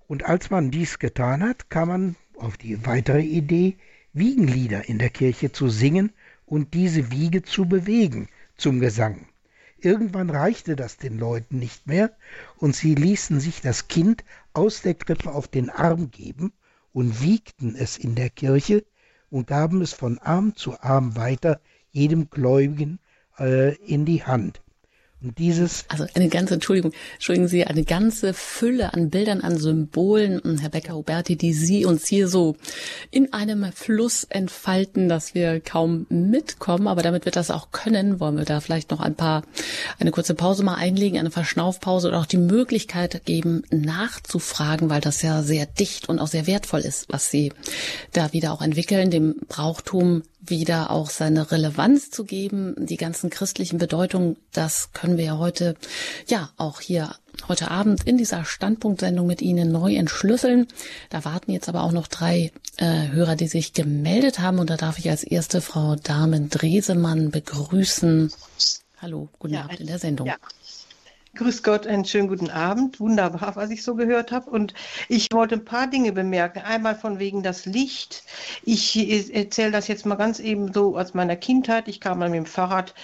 Und als man dies getan hat, kam man auf die weitere Idee, Wiegenlieder in der Kirche zu singen und diese Wiege zu bewegen zum Gesang. Irgendwann reichte das den Leuten nicht mehr, und sie ließen sich das Kind aus der Krippe auf den Arm geben und wiegten es in der Kirche und gaben es von Arm zu Arm weiter jedem Gläubigen äh, in die Hand. Und dieses also eine ganze, Entschuldigung, entschuldigen Sie, eine ganze Fülle an Bildern, an Symbolen, Herr Becker-Huberti, die Sie uns hier so in einem Fluss entfalten, dass wir kaum mitkommen. Aber damit wir das auch können, wollen wir da vielleicht noch ein paar, eine kurze Pause mal einlegen, eine Verschnaufpause oder auch die Möglichkeit geben, nachzufragen, weil das ja sehr dicht und auch sehr wertvoll ist, was Sie da wieder auch entwickeln, dem Brauchtum wieder auch seine Relevanz zu geben, die ganzen christlichen Bedeutungen, das können wir ja heute, ja, auch hier heute Abend in dieser Standpunktsendung mit Ihnen neu entschlüsseln. Da warten jetzt aber auch noch drei äh, Hörer, die sich gemeldet haben. Und da darf ich als erste Frau Damen Dresemann begrüßen. Hallo, guten ja, Abend in der Sendung. Ja. Grüß Gott, einen schönen guten Abend. Wunderbar, was ich so gehört habe. Und ich wollte ein paar Dinge bemerken. Einmal von wegen das Licht. Ich erzähle das jetzt mal ganz eben so aus meiner Kindheit. Ich kam mal mit dem Fahrrad,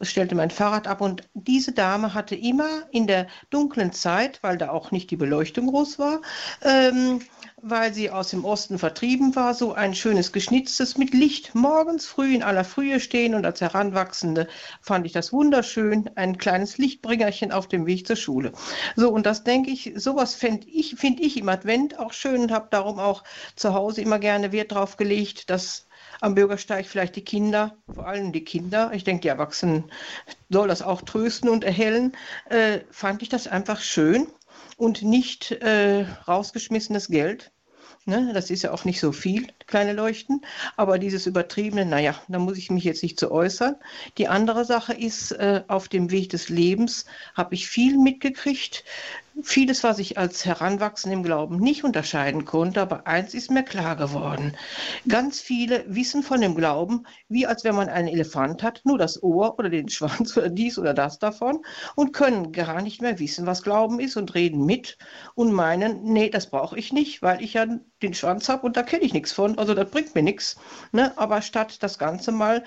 stellte mein Fahrrad ab und diese Dame hatte immer in der dunklen Zeit, weil da auch nicht die Beleuchtung groß war, ähm, weil sie aus dem Osten vertrieben war, so ein schönes geschnitztes mit Licht morgens früh in aller Frühe stehen und als Heranwachsende fand ich das wunderschön, ein kleines Lichtbringerchen auf dem Weg zur Schule. So, und das denke ich, sowas finde ich, find ich im Advent auch schön und habe darum auch zu Hause immer gerne Wert drauf gelegt, dass am Bürgersteig vielleicht die Kinder, vor allem die Kinder, ich denke, die Erwachsenen soll das auch trösten und erhellen, äh, fand ich das einfach schön und nicht äh, rausgeschmissenes Geld. Ne, das ist ja auch nicht so viel, kleine Leuchten. Aber dieses Übertriebene, naja, da muss ich mich jetzt nicht zu äußern. Die andere Sache ist, äh, auf dem Weg des Lebens habe ich viel mitgekriegt, vieles, was ich als Heranwachsende im Glauben nicht unterscheiden konnte, aber eins ist mir klar geworden. Ganz viele wissen von dem Glauben, wie als wenn man einen Elefant hat, nur das Ohr oder den Schwanz oder dies oder das davon und können gar nicht mehr wissen, was Glauben ist und reden mit und meinen, nee, das brauche ich nicht, weil ich ja den Schwanz habe und da kenne ich nichts von, also das bringt mir nichts. Ne? Aber statt das Ganze mal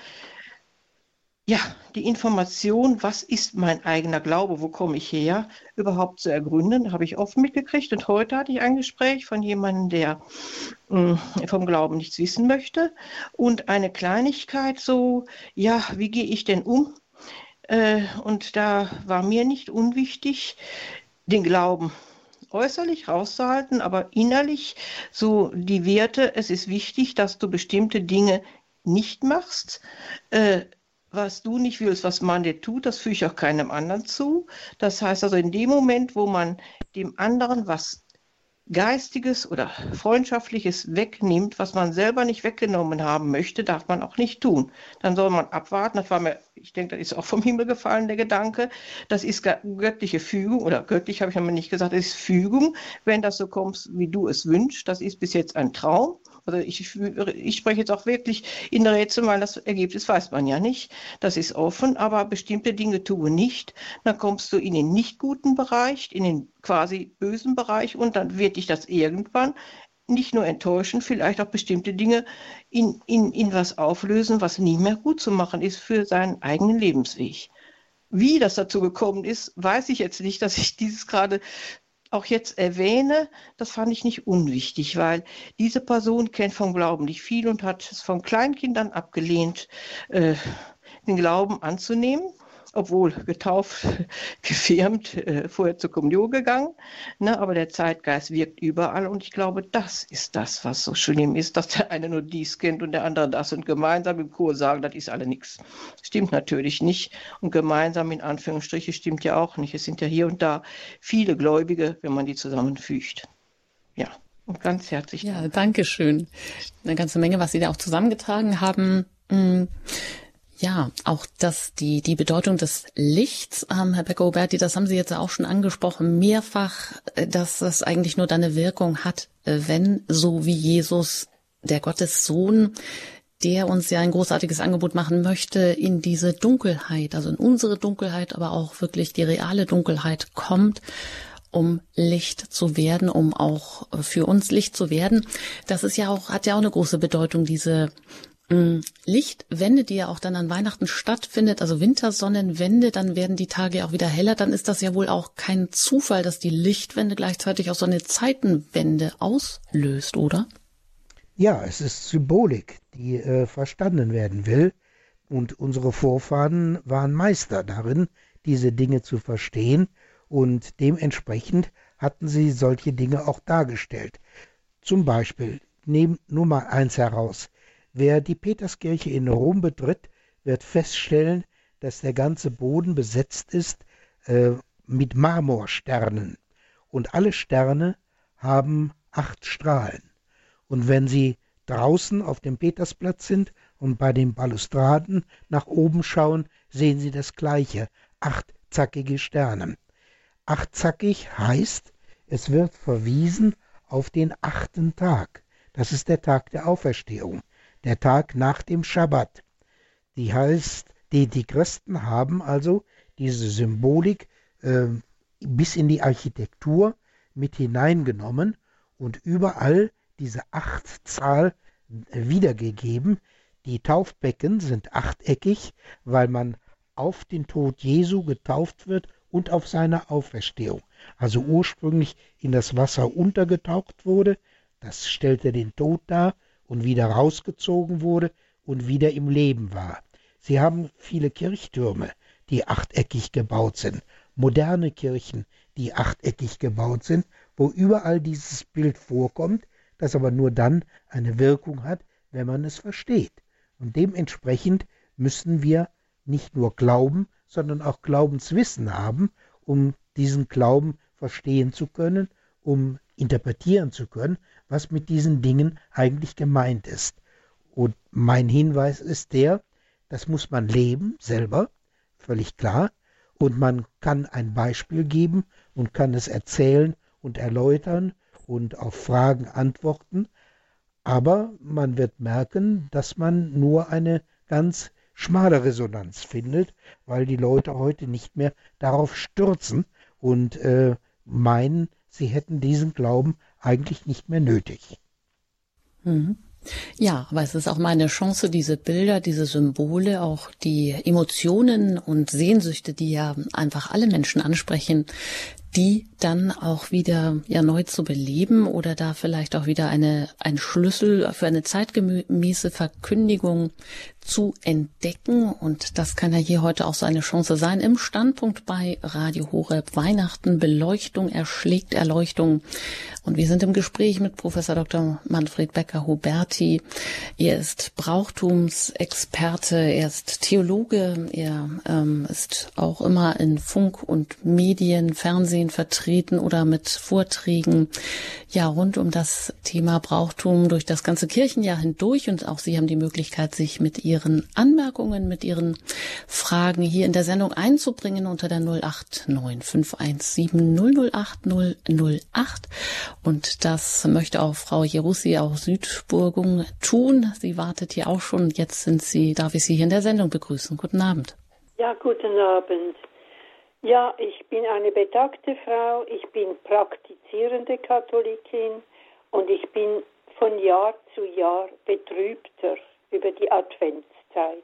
ja, die Information, was ist mein eigener Glaube, wo komme ich her, überhaupt zu ergründen, habe ich oft mitgekriegt. Und heute hatte ich ein Gespräch von jemandem, der mh, hm, vom Glauben nichts wissen möchte. Und eine Kleinigkeit so, ja, wie gehe ich denn um? Äh, und da war mir nicht unwichtig, den Glauben äußerlich rauszuhalten, aber innerlich so die Werte, es ist wichtig, dass du bestimmte Dinge nicht machst. Äh, was du nicht willst, was man dir tut, das füge ich auch keinem anderen zu. Das heißt also, in dem Moment, wo man dem anderen was Geistiges oder Freundschaftliches wegnimmt, was man selber nicht weggenommen haben möchte, darf man auch nicht tun. Dann soll man abwarten. Das war mir, ich denke, das ist auch vom Himmel gefallen, der Gedanke. Das ist göttliche Fügung oder göttlich habe ich aber nicht gesagt, das ist Fügung, wenn das so kommt, wie du es wünschst. Das ist bis jetzt ein Traum. Also ich, ich spreche jetzt auch wirklich in Rätsel, weil das Ergebnis weiß man ja nicht. Das ist offen, aber bestimmte Dinge tue nicht. Dann kommst du in den nicht guten Bereich, in den quasi bösen Bereich und dann wird dich das irgendwann nicht nur enttäuschen, vielleicht auch bestimmte Dinge in, in, in was auflösen, was nie mehr gut zu machen ist für seinen eigenen Lebensweg. Wie das dazu gekommen ist, weiß ich jetzt nicht, dass ich dieses gerade auch jetzt erwähne, das fand ich nicht unwichtig, weil diese Person kennt vom Glauben nicht viel und hat es von Kleinkindern abgelehnt, äh, den Glauben anzunehmen obwohl getauft, gefirmt, äh, vorher zur Kommunion gegangen. Ne, aber der Zeitgeist wirkt überall und ich glaube, das ist das, was so schlimm ist, dass der eine nur dies kennt und der andere das und gemeinsam im Chor sagen, das ist alle nichts. Stimmt natürlich nicht und gemeinsam in Anführungsstriche stimmt ja auch nicht. Es sind ja hier und da viele Gläubige, wenn man die zusammenfügt. Ja. Und ganz herzlich. Ja, danke schön. Eine ganze Menge, was Sie da auch zusammengetragen haben. Mm. Ja, auch das, die, die Bedeutung des Lichts, ähm, Herr Becker-Oberti, das haben Sie jetzt auch schon angesprochen, mehrfach, äh, dass das eigentlich nur dann eine Wirkung hat, äh, wenn, so wie Jesus, der Gottes Sohn, der uns ja ein großartiges Angebot machen möchte, in diese Dunkelheit, also in unsere Dunkelheit, aber auch wirklich die reale Dunkelheit kommt, um Licht zu werden, um auch für uns Licht zu werden. Das ist ja auch, hat ja auch eine große Bedeutung, diese Lichtwende, die ja auch dann an Weihnachten stattfindet, also Wintersonnenwende, dann werden die Tage auch wieder heller, dann ist das ja wohl auch kein Zufall, dass die Lichtwende gleichzeitig auch so eine Zeitenwende auslöst, oder? Ja, es ist Symbolik, die äh, verstanden werden will. Und unsere Vorfahren waren Meister darin, diese Dinge zu verstehen. Und dementsprechend hatten sie solche Dinge auch dargestellt. Zum Beispiel, nehmen nur mal eins heraus, Wer die Peterskirche in Rom betritt, wird feststellen, dass der ganze Boden besetzt ist äh, mit Marmorsternen. Und alle Sterne haben acht Strahlen. Und wenn Sie draußen auf dem Petersplatz sind Und bei den Balustraden nach oben schauen, sehen Sie das gleiche, achtzackige Sterne. Achtzackig heißt, es wird verwiesen auf den achten Tag. Das ist der Tag der Auferstehung, der Tag nach dem Schabbat. Die heißt, die, die Christen haben also diese Symbolik äh, bis in die Architektur mit hineingenommen und überall diese Achtzahl wiedergegeben. Die Taufbecken sind achteckig, weil man auf den Tod Jesu getauft wird und auf seine Auferstehung. Also ursprünglich in das Wasser untergetaucht wurde, das stellte den Tod dar und wieder rausgezogen wurde und wieder im Leben war. Sie haben viele Kirchtürme, die achteckig gebaut sind, moderne Kirchen, die achteckig gebaut sind, wo überall dieses Bild vorkommt, das aber nur dann eine Wirkung hat, wenn man es versteht. Und dementsprechend müssen wir nicht nur glauben, sondern auch Glaubenswissen haben, um diesen Glauben verstehen zu können, um interpretieren zu können, was mit diesen Dingen eigentlich gemeint ist. Und mein Hinweis ist der, das muss man leben selber, völlig klar, und man kann ein Beispiel geben und kann es erzählen und erläutern und auf Fragen antworten, aber man wird merken, dass man nur eine ganz schmale Resonanz findet, weil die Leute heute nicht mehr darauf stürzen und äh, meinen, sie hätten diesen Glauben eigentlich nicht mehr nötig. Mhm. Ja, aber es ist auch meine Chance, diese Bilder, diese Symbole, auch die Emotionen und Sehnsüchte, die ja einfach alle Menschen ansprechen, die dann auch wieder ja neu zu beleben oder da vielleicht auch wieder eine ein Schlüssel für eine zeitgemäße Verkündigung zu entdecken und das kann ja hier heute auch so eine Chance sein im Standpunkt bei Radio Horeb Weihnachten Beleuchtung erschlägt Erleuchtung und wir sind im Gespräch mit Professor Dr. Manfred Becker Huberti. Er ist Brauchtumsexperte, er ist Theologe, er ähm, ist auch immer in Funk und Medien, Fernsehen vertreten oder mit Vorträgen ja rund um das Thema Brauchtum durch das ganze Kirchenjahr hindurch und auch Sie haben die Möglichkeit, sich mit Ihren Anmerkungen, mit Ihren Fragen hier in der Sendung einzubringen unter der 089517 008 008. Und das möchte auch Frau Jerussi aus Südburgung tun. Sie wartet hier auch schon. Jetzt sind Sie, darf ich Sie hier in der Sendung begrüßen. Guten Abend. Ja, guten Abend. Ja, ich bin eine betagte Frau, ich bin praktizierende Katholikin und ich bin von Jahr zu Jahr betrübter über die Adventszeit.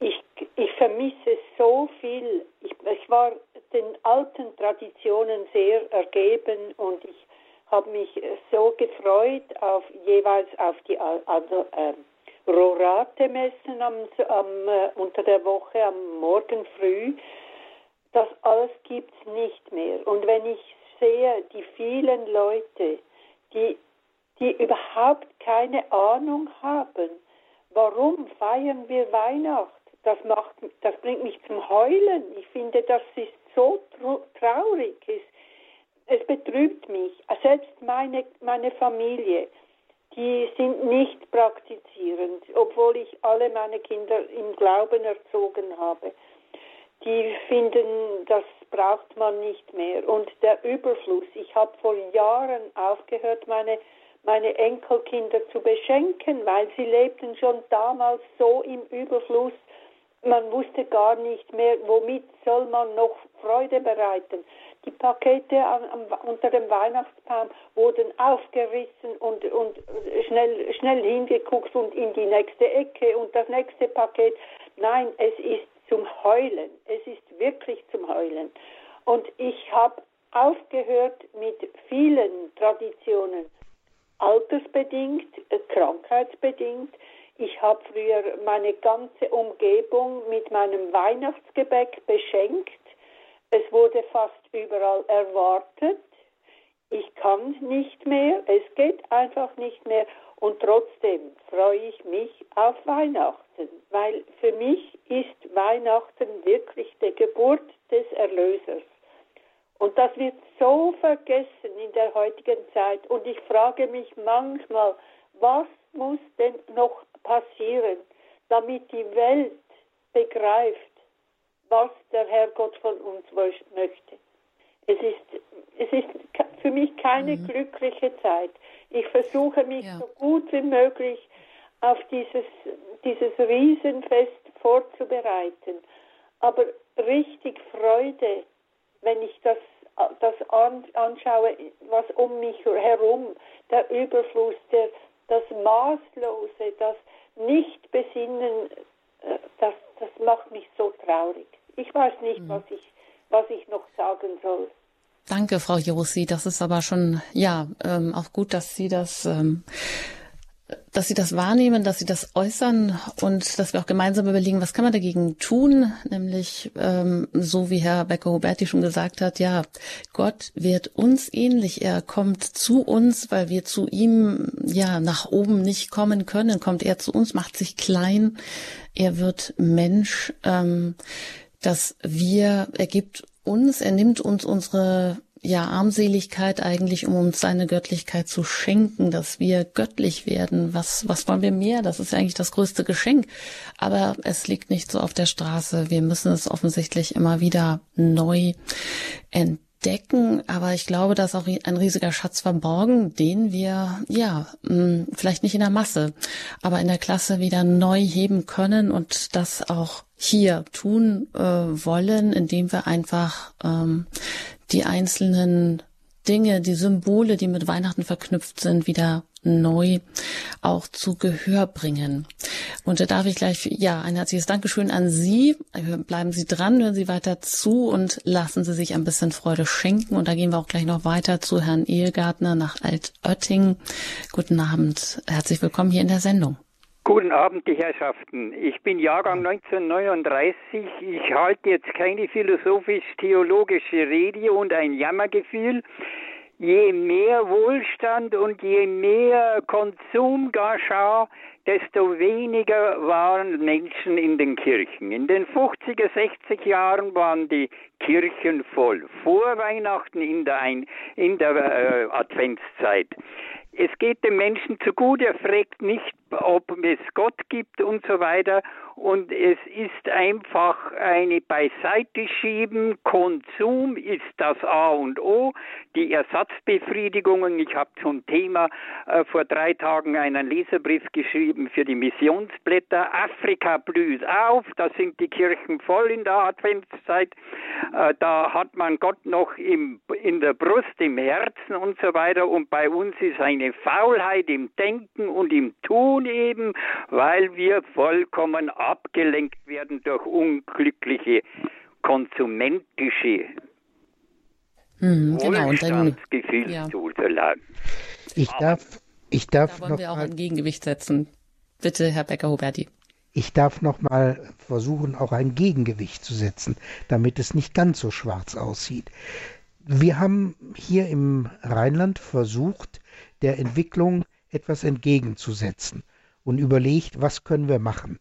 Ich, ich vermisse so viel. Ich, ich war den alten Traditionen sehr ergeben und ich habe mich so gefreut auf jeweils auf die also, äh, Rorate-Messen am, am, äh, unter der Woche am Morgen früh. Das alles gibt's nicht mehr. Und wenn ich sehe die vielen Leute, die, die überhaupt keine Ahnung haben, warum feiern wir Weihnachten? Das macht, das bringt mich zum Heulen. Ich finde, das ist so traurig. Es, es betrübt mich. Selbst meine, meine Familie, die sind nicht praktizierend, obwohl ich alle meine Kinder im Glauben erzogen habe. Die finden, das braucht man nicht mehr. Und der Überfluss, ich habe vor Jahren aufgehört, meine, meine Enkelkinder zu beschenken, weil sie lebten schon damals so im Überfluss, man wusste gar nicht mehr, womit soll man noch Freude bereiten. Die Pakete an, an, unter dem Weihnachtsbaum wurden aufgerissen und, und schnell, schnell hingeguckt und in die nächste Ecke und das nächste Paket. Nein, es ist zum Heulen. Es ist wirklich zum Heulen. Und ich habe aufgehört mit vielen Traditionen, altersbedingt, äh, krankheitsbedingt. Ich habe früher meine ganze Umgebung mit meinem Weihnachtsgebäck beschenkt. Es wurde fast überall erwartet. Ich kann nicht mehr, es geht einfach nicht mehr und trotzdem freue ich mich auf Weihnachten, weil für mich ist Weihnachten wirklich die Geburt des Erlösers. Und das wird so vergessen in der heutigen Zeit. Und ich frage mich manchmal, was muss denn noch passieren, damit die Welt begreift, was der Herrgott von uns möchte. Es ist, es ist für mich keine mhm. glückliche Zeit. Ich versuche mich ja. so gut wie möglich auf dieses, dieses Riesenfest vorzubereiten. Aber richtig Freude, wenn ich das, das anschaue, was um mich herum, der Überfluss, der, das Maßlose, das Nichtbesinnen, äh, das, das macht mich so traurig. Ich weiß nicht, mhm. was, ich, was ich noch sagen soll. Danke, Frau Josi. Das ist aber schon, ja, ähm, auch gut, dass Sie das, ähm, dass Sie das wahrnehmen, dass Sie das äußern und dass wir auch gemeinsam überlegen, was kann man dagegen tun? Nämlich, ähm, so wie Herr Becker-Huberti schon gesagt hat, ja, Gott wird uns ähnlich. Er kommt zu uns, weil wir zu ihm, ja, nach oben nicht kommen können. Kommt er zu uns, macht sich klein. Er wird Mensch. Ähm, dass wir, er gibt uns, er nimmt uns unsere ja, Armseligkeit eigentlich, um uns seine Göttlichkeit zu schenken, dass wir göttlich werden. Was, was wollen wir mehr? Das ist eigentlich das größte Geschenk. Aber es liegt nicht so auf der Straße. Wir müssen es offensichtlich immer wieder neu entdecken decken, aber ich glaube, da ist auch ein riesiger Schatz verborgen, den wir, ja, hm, vielleicht nicht in der Masse, aber in der Klasse wieder neu heben können und das auch hier tun äh, wollen, indem wir einfach ähm, die einzelnen Dinge, die Symbole, die mit Weihnachten verknüpft sind, wieder neu auch zu Gehör bringen. Und da darf ich gleich, ja, ein herzliches Dankeschön an Sie. Bleiben Sie dran, hören Sie weiter zu und lassen Sie sich ein bisschen Freude schenken. Und da gehen wir auch gleich noch weiter zu Herrn Ehegartner nach Altötting. Guten Abend, herzlich willkommen hier in der Sendung. Guten Abend, die Herrschaften. Ich bin Jahrgang 1939. Ich halte jetzt keine philosophisch-theologische Rede und ein Jammergefühl je mehr Wohlstand und je mehr Konsum geschah, desto weniger waren Menschen in den Kirchen. In den 50er, 60 Jahren waren die Kirchen voll. Vor Weihnachten in der, Ein in der äh, Adventszeit. Es geht dem Menschen zu gut, er fragt nicht, ob es Gott gibt und so weiter. Und es ist einfach eine Beiseite schieben. Konsum ist das A und O. Die Ersatzbefriedigungen. Ich habe zum Thema äh, vor drei Tagen einen Leserbrief geschrieben für die Missionsblätter. Afrika blüht auf. Da sind die Kirchen voll in der Adventszeit. Äh, da hat man Gott noch im, in der Brust, im Herzen und so weiter. Und bei uns ist eine Faulheit im Denken und im Tun eben, weil wir vollkommen abgelenkt werden durch unglückliche konsumentische hm, genau, und dann, ja. Ich darf, ich darf da wollen wir auch ein Gegengewicht setzen. Bitte, Herr Becker-Huberti. Ich darf noch mal versuchen, auch ein Gegengewicht zu setzen, damit es nicht ganz so schwarz aussieht. Wir haben hier im Rheinland versucht, der Entwicklung etwas entgegenzusetzen und überlegt, was können wir machen.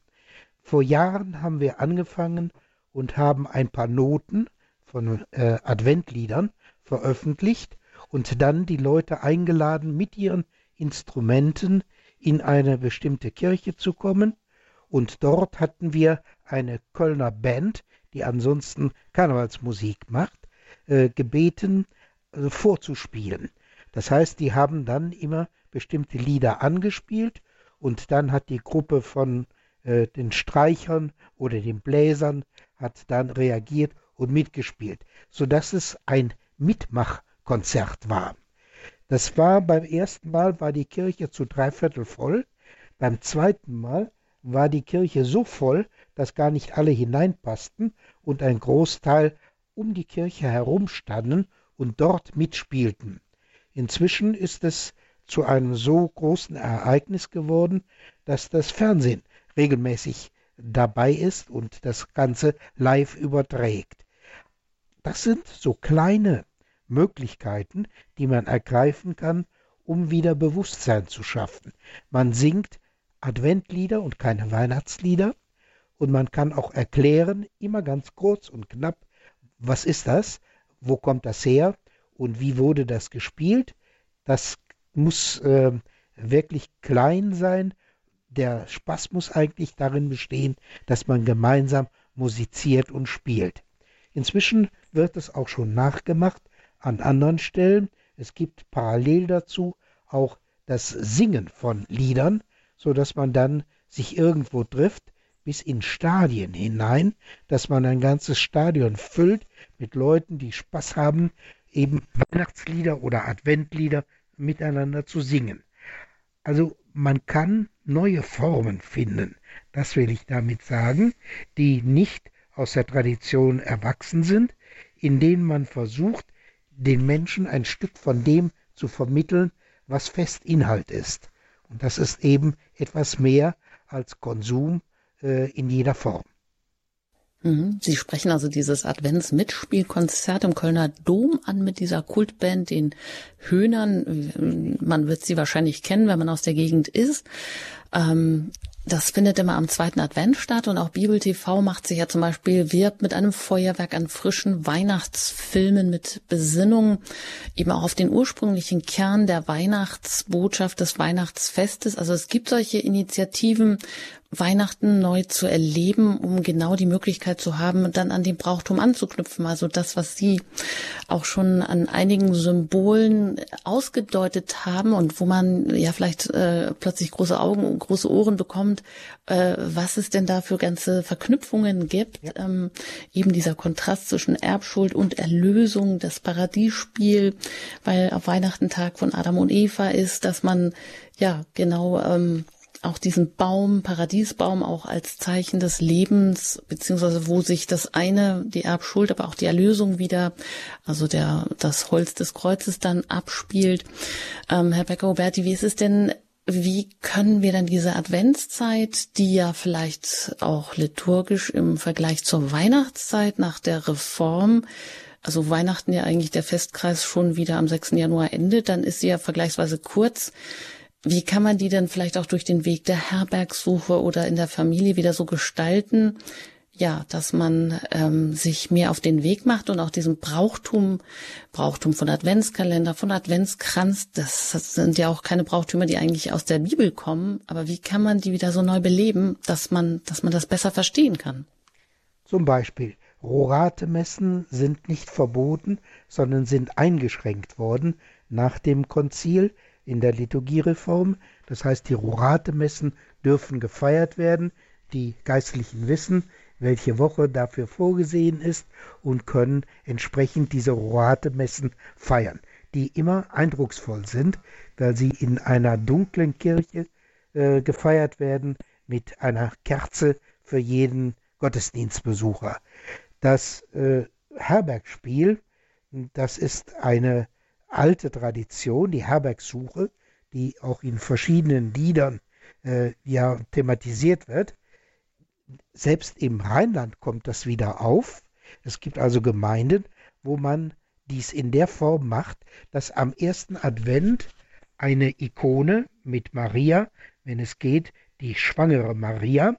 Vor Jahren haben wir angefangen und haben ein paar Noten von äh, Adventliedern veröffentlicht und dann die Leute eingeladen, mit ihren Instrumenten in eine bestimmte Kirche zu kommen. Und dort hatten wir eine Kölner Band, die ansonsten Karnevalsmusik macht, äh, gebeten, äh, vorzuspielen. Das heißt, die haben dann immer bestimmte Lieder angespielt und dann hat die Gruppe von äh, den Streichern oder den Bläsern hat dann reagiert und mitgespielt, sodass es ein Mitmachkonzert war. Das war beim ersten Mal war die Kirche zu dreiviertel voll, beim zweiten Mal war die Kirche so voll, dass gar nicht alle hineinpassten und ein Großteil um die Kirche herumstanden und dort mitspielten. Inzwischen ist es zu einem so großen Ereignis geworden, dass das Fernsehen regelmäßig dabei ist und das Ganze live überträgt. Das sind so kleine Möglichkeiten, die man ergreifen kann, um wieder Bewusstsein zu schaffen. Man singt Adventlieder und keine Weihnachtslieder und man kann auch erklären, immer ganz kurz und knapp, was ist das, wo kommt das her und wie wurde das gespielt. Das muss äh, wirklich klein sein, Der Spaß muss eigentlich darin bestehen, dass man gemeinsam musiziert und spielt. Inzwischen wird es auch schon nachgemacht an anderen Stellen. Es gibt parallel dazu auch das Singen von Liedern, so dass man dann sich irgendwo trifft, bis in Stadien hinein, dass man ein ganzes Stadion füllt mit Leuten, die Spaß haben, eben Weihnachtslieder oder Adventlieder miteinander zu singen. Also man kann neue Formen finden, das will ich damit sagen, die nicht aus der Tradition erwachsen sind, in denen man versucht, den Menschen ein Stück von dem zu vermitteln, was fest Inhalt ist. Und das ist eben etwas mehr als Konsum äh, in jeder Form. Mhm. Sie sprechen also dieses Advents-Mitspielkonzert im Kölner Dom an mit dieser Kultband, den Höhnern. Man wird sie wahrscheinlich kennen, wenn man aus der Gegend ist. Ähm, das findet immer am zweiten Advent statt und auch Bibel TV macht sich ja zum Beispiel, wirbt mit einem Feuerwerk an frischen Weihnachtsfilmen mit Besinnung eben auch auf den ursprünglichen Kern der Weihnachtsbotschaft des Weihnachtsfestes. Also es gibt solche Initiativen, Weihnachten neu zu erleben, um genau die Möglichkeit zu haben, dann an den Brauchtum anzuknüpfen. Also das, was Sie auch schon an einigen Symbolen ausgedeutet haben und wo man ja vielleicht äh, plötzlich große Augen und große Ohren bekommt, äh, was es denn da für ganze Verknüpfungen gibt. Ja. Ähm, eben dieser Kontrast zwischen Erbschuld und Erlösung, das Paradiesspiel, weil auf Weihnachten Tag von Adam und Eva ist, dass man ja genau ähm, auch diesen Baum, Paradiesbaum, auch als Zeichen des Lebens, beziehungsweise wo sich das eine, die Erbschuld, aber auch die Erlösung wieder, also der, das Holz des Kreuzes dann abspielt. Ähm, Herr Becker-Oberti, wie ist es denn, wie können wir dann diese Adventszeit, die ja vielleicht auch liturgisch im Vergleich zur Weihnachtszeit nach der Reform also Weihnachten ja eigentlich der Festkreis schon wieder am 6. Januar endet, dann ist sie ja vergleichsweise kurz. Wie kann man die denn vielleicht auch durch den Weg der Herbergsuche oder in der Familie wieder so gestalten, ja, dass man ähm, sich mehr auf den Weg macht und auch diesen Brauchtum, Brauchtum von Adventskalender, von Adventskranz, das, das sind ja auch keine Brauchtümer, die eigentlich aus der Bibel kommen, aber wie kann man die wieder so neu beleben, dass man, dass man das besser verstehen kann? Zum Beispiel, Rorate-Messen sind nicht verboten, sondern sind eingeschränkt worden nach dem Konzil, in der Liturgiereform. Das heißt, die Rorate-Messen dürfen gefeiert werden. Die Geistlichen wissen, welche Woche dafür vorgesehen ist und können entsprechend diese Rorate-Messen feiern, die immer eindrucksvoll sind, weil sie in einer dunklen Kirche äh, gefeiert werden mit einer Kerze für jeden Gottesdienstbesucher. Das äh, Herbergspiel, das ist eine alte Tradition, die Herbergsuche, die auch in verschiedenen Liedern äh, ja thematisiert wird. Selbst im Rheinland kommt das wieder auf. Es gibt also Gemeinden, wo man dies in der Form macht, dass am ersten Advent eine Ikone mit Maria, wenn es geht, die schwangere Maria,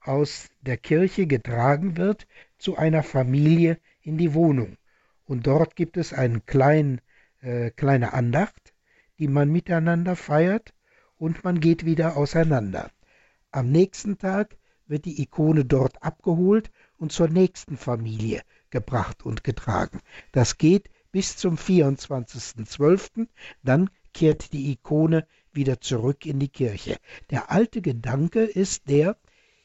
aus der Kirche getragen wird zu einer Familie in die Wohnung. Und dort gibt es einen kleinen äh, kleine Andacht, die man miteinander feiert und man geht wieder auseinander. Am nächsten Tag wird die Ikone dort abgeholt und zur nächsten Familie gebracht und getragen. Das geht bis zum 24.12. Dann kehrt die Ikone wieder zurück in die Kirche. Der alte Gedanke ist der,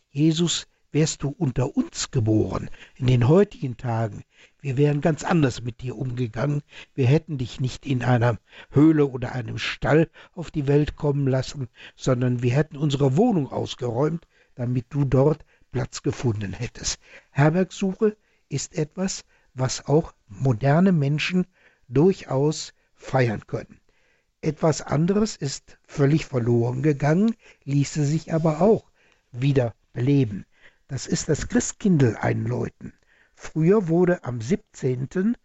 Jesus wärst du unter uns geboren, in den heutigen Tagen, wir wären ganz anders mit dir umgegangen, wir hätten dich nicht in einer Höhle oder einem Stall auf die Welt kommen lassen, sondern wir hätten unsere Wohnung ausgeräumt, damit du dort Platz gefunden hättest. Herbergsuche ist etwas, was auch moderne Menschen durchaus feiern können. Etwas anderes ist völlig verloren gegangen, ließe sich aber auch wieder beleben. Das ist das Christkindl einläuten. Früher wurde am 17.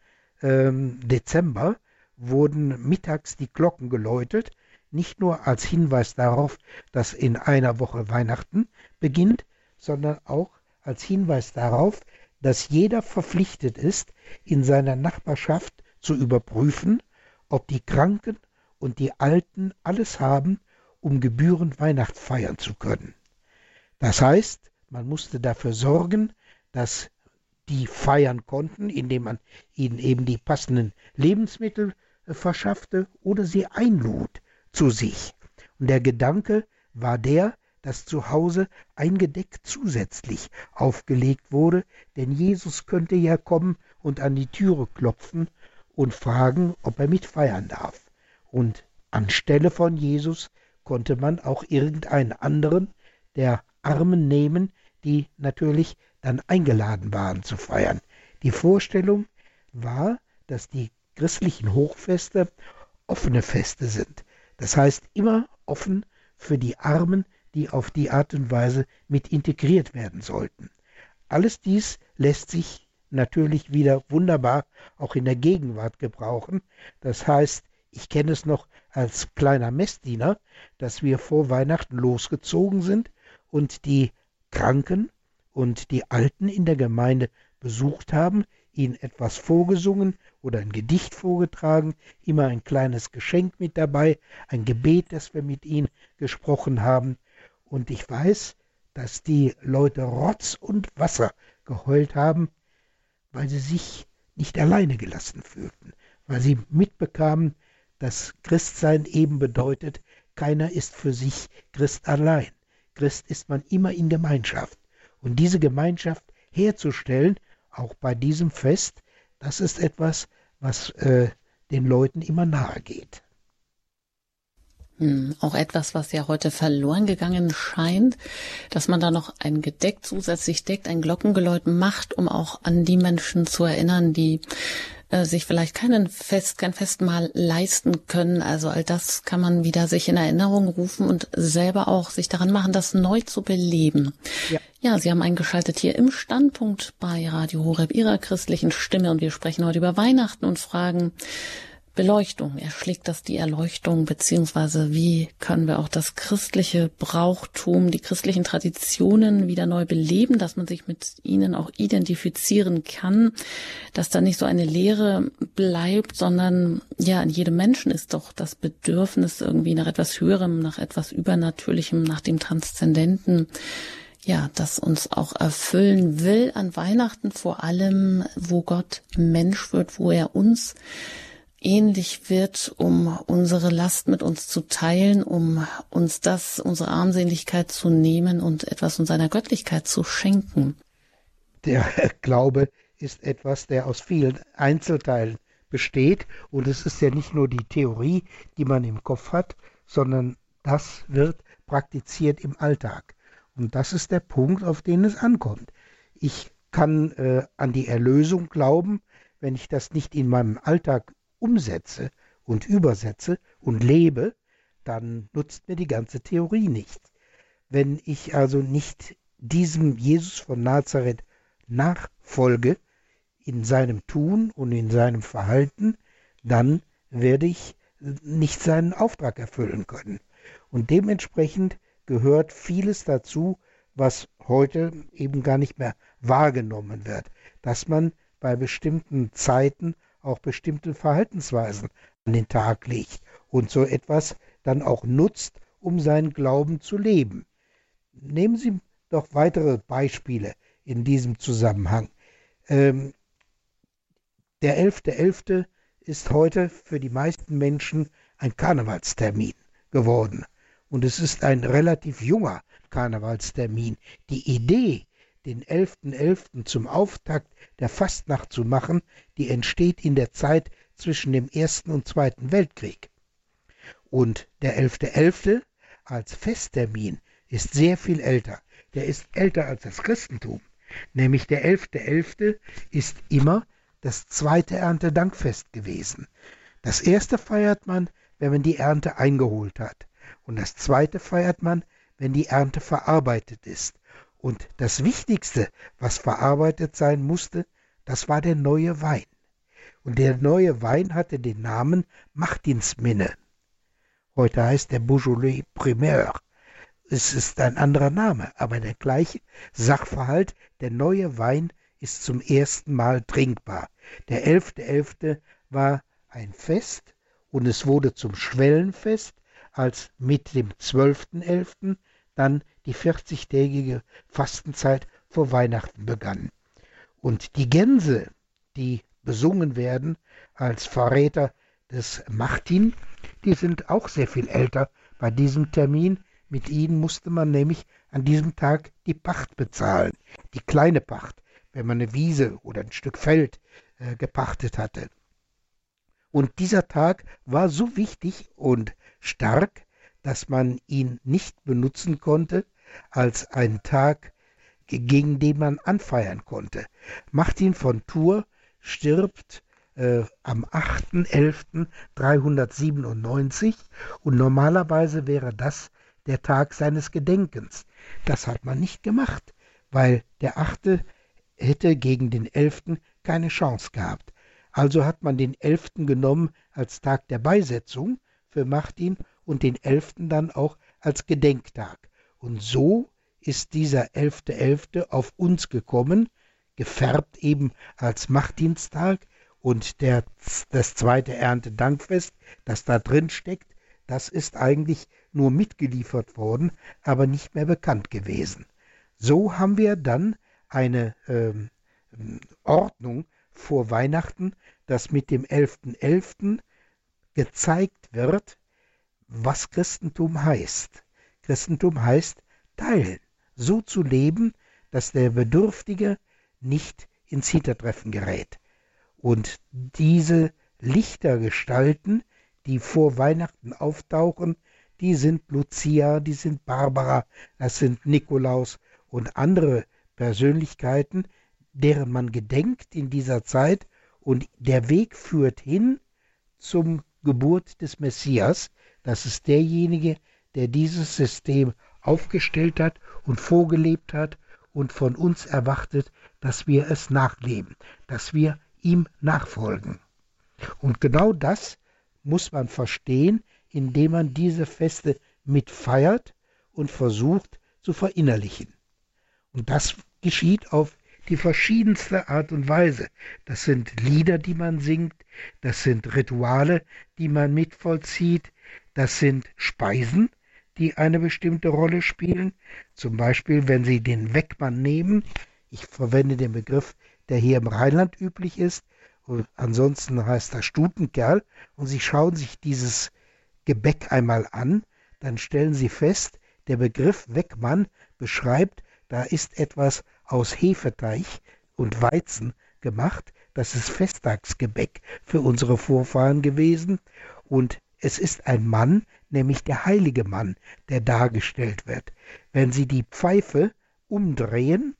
Ähm, Dezember wurden mittags die Glocken geläutet, nicht nur als Hinweis darauf, dass in einer Woche Weihnachten beginnt, sondern auch als Hinweis darauf, dass jeder verpflichtet ist, in seiner Nachbarschaft zu überprüfen, ob die Kranken und die Alten alles haben, um gebührend Weihnacht feiern zu können. Das heißt, man musste dafür sorgen, dass die feiern konnten, indem man ihnen eben die passenden Lebensmittel äh, verschaffte oder sie einlud zu sich. Und der Gedanke war der, dass zu Hause ein Gedeck zusätzlich aufgelegt wurde, denn Jesus könnte ja kommen und an die Türe klopfen und fragen, ob er mitfeiern darf. Und anstelle von Jesus konnte man auch irgendeinen anderen der Armen nehmen, die natürlich dann eingeladen waren zu feiern. Die Vorstellung war, dass die christlichen Hochfeste offene Feste sind. Das heißt immer offen für die Armen, die auf die Art und Weise mit integriert werden sollten. Alles dies lässt sich natürlich wieder wunderbar auch in der Gegenwart gebrauchen. Das heißt, ich kenne es noch als kleiner Messdiener, dass wir vor Weihnachten losgezogen sind und die Kranken und die Alten in der Gemeinde besucht haben, ihnen etwas vorgesungen oder ein Gedicht vorgetragen, immer ein kleines Geschenk mit dabei, ein Gebet, das wir mit ihnen gesprochen haben. Und ich weiß, dass die Leute Rotz und Wasser geheult haben, weil sie sich nicht alleine gelassen fühlten, weil sie mitbekamen, dass Christsein eben bedeutet, keiner ist für sich Christ allein. Christ ist man immer in Gemeinschaft. Und diese Gemeinschaft herzustellen, auch bei diesem Fest, das ist etwas, was äh, den Leuten immer nahe geht. Hm, auch etwas, was ja heute verloren gegangen scheint, dass man da noch ein Gedeck zusätzlich deckt, ein Glockengeläut macht, um auch an die Menschen zu erinnern, die äh, sich vielleicht keinen Fest, kein Festmahl leisten können. Also all das kann man wieder sich in Erinnerung rufen und selber auch sich daran machen, das neu zu beleben. Ja. Ja, Sie haben eingeschaltet hier im Standpunkt bei Radio Horeb Ihrer christlichen Stimme und wir sprechen heute über Weihnachten und fragen, Beleuchtung. Erschlägt das die Erleuchtung, beziehungsweise wie können wir auch das christliche Brauchtum, die christlichen Traditionen wieder neu beleben, dass man sich mit ihnen auch identifizieren kann, dass da nicht so eine Lehre bleibt, sondern ja, in jedem Menschen ist doch das Bedürfnis irgendwie nach etwas Höherem, nach etwas Übernatürlichem, nach dem Transzendenten ja, das uns auch erfüllen will an Weihnachten vor allem, wo Gott Mensch wird, wo er uns ähnlich wird, um unsere Last mit uns zu teilen, um uns das, unsere Armseligkeit zu nehmen und etwas von seiner Göttlichkeit zu schenken. Der Glaube ist etwas, der aus vielen Einzelteilen besteht und es ist ja nicht nur die Theorie, die man im Kopf hat, sondern das wird praktiziert im Alltag. Und das ist der Punkt, auf den es ankommt. Ich kann äh, an die Erlösung glauben, wenn ich das nicht in meinem Alltag umsetze und übersetze und lebe, dann nutzt mir die ganze Theorie nichts. Wenn ich also nicht diesem Jesus von Nazareth nachfolge in seinem Tun und in seinem Verhalten, dann werde ich nicht seinen Auftrag erfüllen können. Und dementsprechend gehört vieles dazu, was heute eben gar nicht mehr wahrgenommen wird, dass man bei bestimmten Zeiten auch bestimmte Verhaltensweisen an den Tag legt und so etwas dann auch nutzt, um seinen Glauben zu leben. Nehmen Sie doch weitere Beispiele in diesem Zusammenhang. Ähm, der 11.11. .11. ist heute für die meisten Menschen ein Karnevalstermin geworden. Und es ist ein relativ junger Karnevalstermin. Die Idee, den 11.11. .11. zum Auftakt der Fastnacht zu machen, die entsteht in der Zeit zwischen dem Ersten und Zweiten Weltkrieg. Und der 11.11. .11. als Festtermin ist sehr viel älter. Der ist älter als das Christentum. Nämlich der 11.11. .11. ist immer das zweite Erntedankfest gewesen. Das erste feiert man, wenn man die Ernte eingeholt hat. Und das zweite feiert man, wenn die Ernte verarbeitet ist. Und das Wichtigste, was verarbeitet sein musste, das war der neue Wein. Und der neue Wein hatte den Namen Martinsminne. Heute heißt der Beaujolais Primeur. Es ist ein anderer Name, aber der gleiche Sachverhalt. Der neue Wein ist zum ersten Mal trinkbar. Der 11.11. .11. war ein Fest und es wurde zum Schwellenfest als mit dem 12.11. dann die 40-tägige Fastenzeit vor Weihnachten begann. Und die Gänse, die besungen werden als Verräter des Martin, die sind auch sehr viel älter bei diesem Termin. Mit ihnen musste man nämlich an diesem Tag die Pacht bezahlen, die kleine Pacht, wenn man eine Wiese oder ein Stück Feld äh, gepachtet hatte. Und dieser Tag war so wichtig und stark, dass man ihn nicht benutzen konnte als ein Tag, gegen den man anfeiern konnte. Martin von Tours stirbt äh, am 8.11.397 und normalerweise wäre das der Tag seines Gedenkens. Das hat man nicht gemacht, weil der 8. hätte gegen den 11. keine Chance gehabt. Also hat man den 11. genommen als Tag der Beisetzung für Martin und den 11. dann auch als Gedenktag. Und so ist dieser 11.11. .11. auf uns gekommen, gefärbt eben als Martinstag und der, das zweite Erntedankfest, das da drin steckt, das ist eigentlich nur mitgeliefert worden, aber nicht mehr bekannt gewesen. So haben wir dann eine ähm, Ordnung vor Weihnachten, dass mit dem 11.11. .11. gezeigt wird, was Christentum heißt. Christentum heißt teilen, so zu leben, dass der Bedürftige nicht ins Hintertreffen gerät. Und diese Lichtergestalten, die vor Weihnachten auftauchen, die sind Lucia, die sind Barbara, das sind Nikolaus und andere Persönlichkeiten, deren man gedenkt in dieser Zeit und der Weg führt hin zum Geburt des Messias. Das ist derjenige, der dieses System aufgestellt hat und vorgelebt hat und von uns erwartet, dass wir es nachleben, dass wir ihm nachfolgen. Und genau das muss man verstehen, indem man diese Feste mitfeiert und versucht zu verinnerlichen. Und das geschieht auf die verschiedenste Art und Weise. Das sind Lieder, die man singt, das sind Rituale, die man mitvollzieht, das sind Speisen, die eine bestimmte Rolle spielen. Zum Beispiel, wenn Sie den Weckmann nehmen, ich verwende den Begriff, der hier im Rheinland üblich ist, und ansonsten heißt er Stutenkerl, und Sie schauen sich dieses Gebäck einmal an, dann stellen Sie fest, der Begriff Weckmann beschreibt, da ist etwas aus Hefeteig und Weizen gemacht. Das ist Festtagsgebäck für unsere Vorfahren gewesen. Und es ist ein Mann, nämlich der heilige Mann, der dargestellt wird. Wenn Sie die Pfeife umdrehen,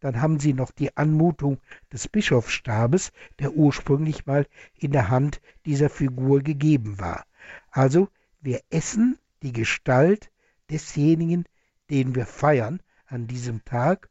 dann haben Sie noch die Anmutung des Bischofsstabes, der ursprünglich mal in der Hand dieser Figur gegeben war. Also wir essen die Gestalt desjenigen, den wir feiern an diesem Tag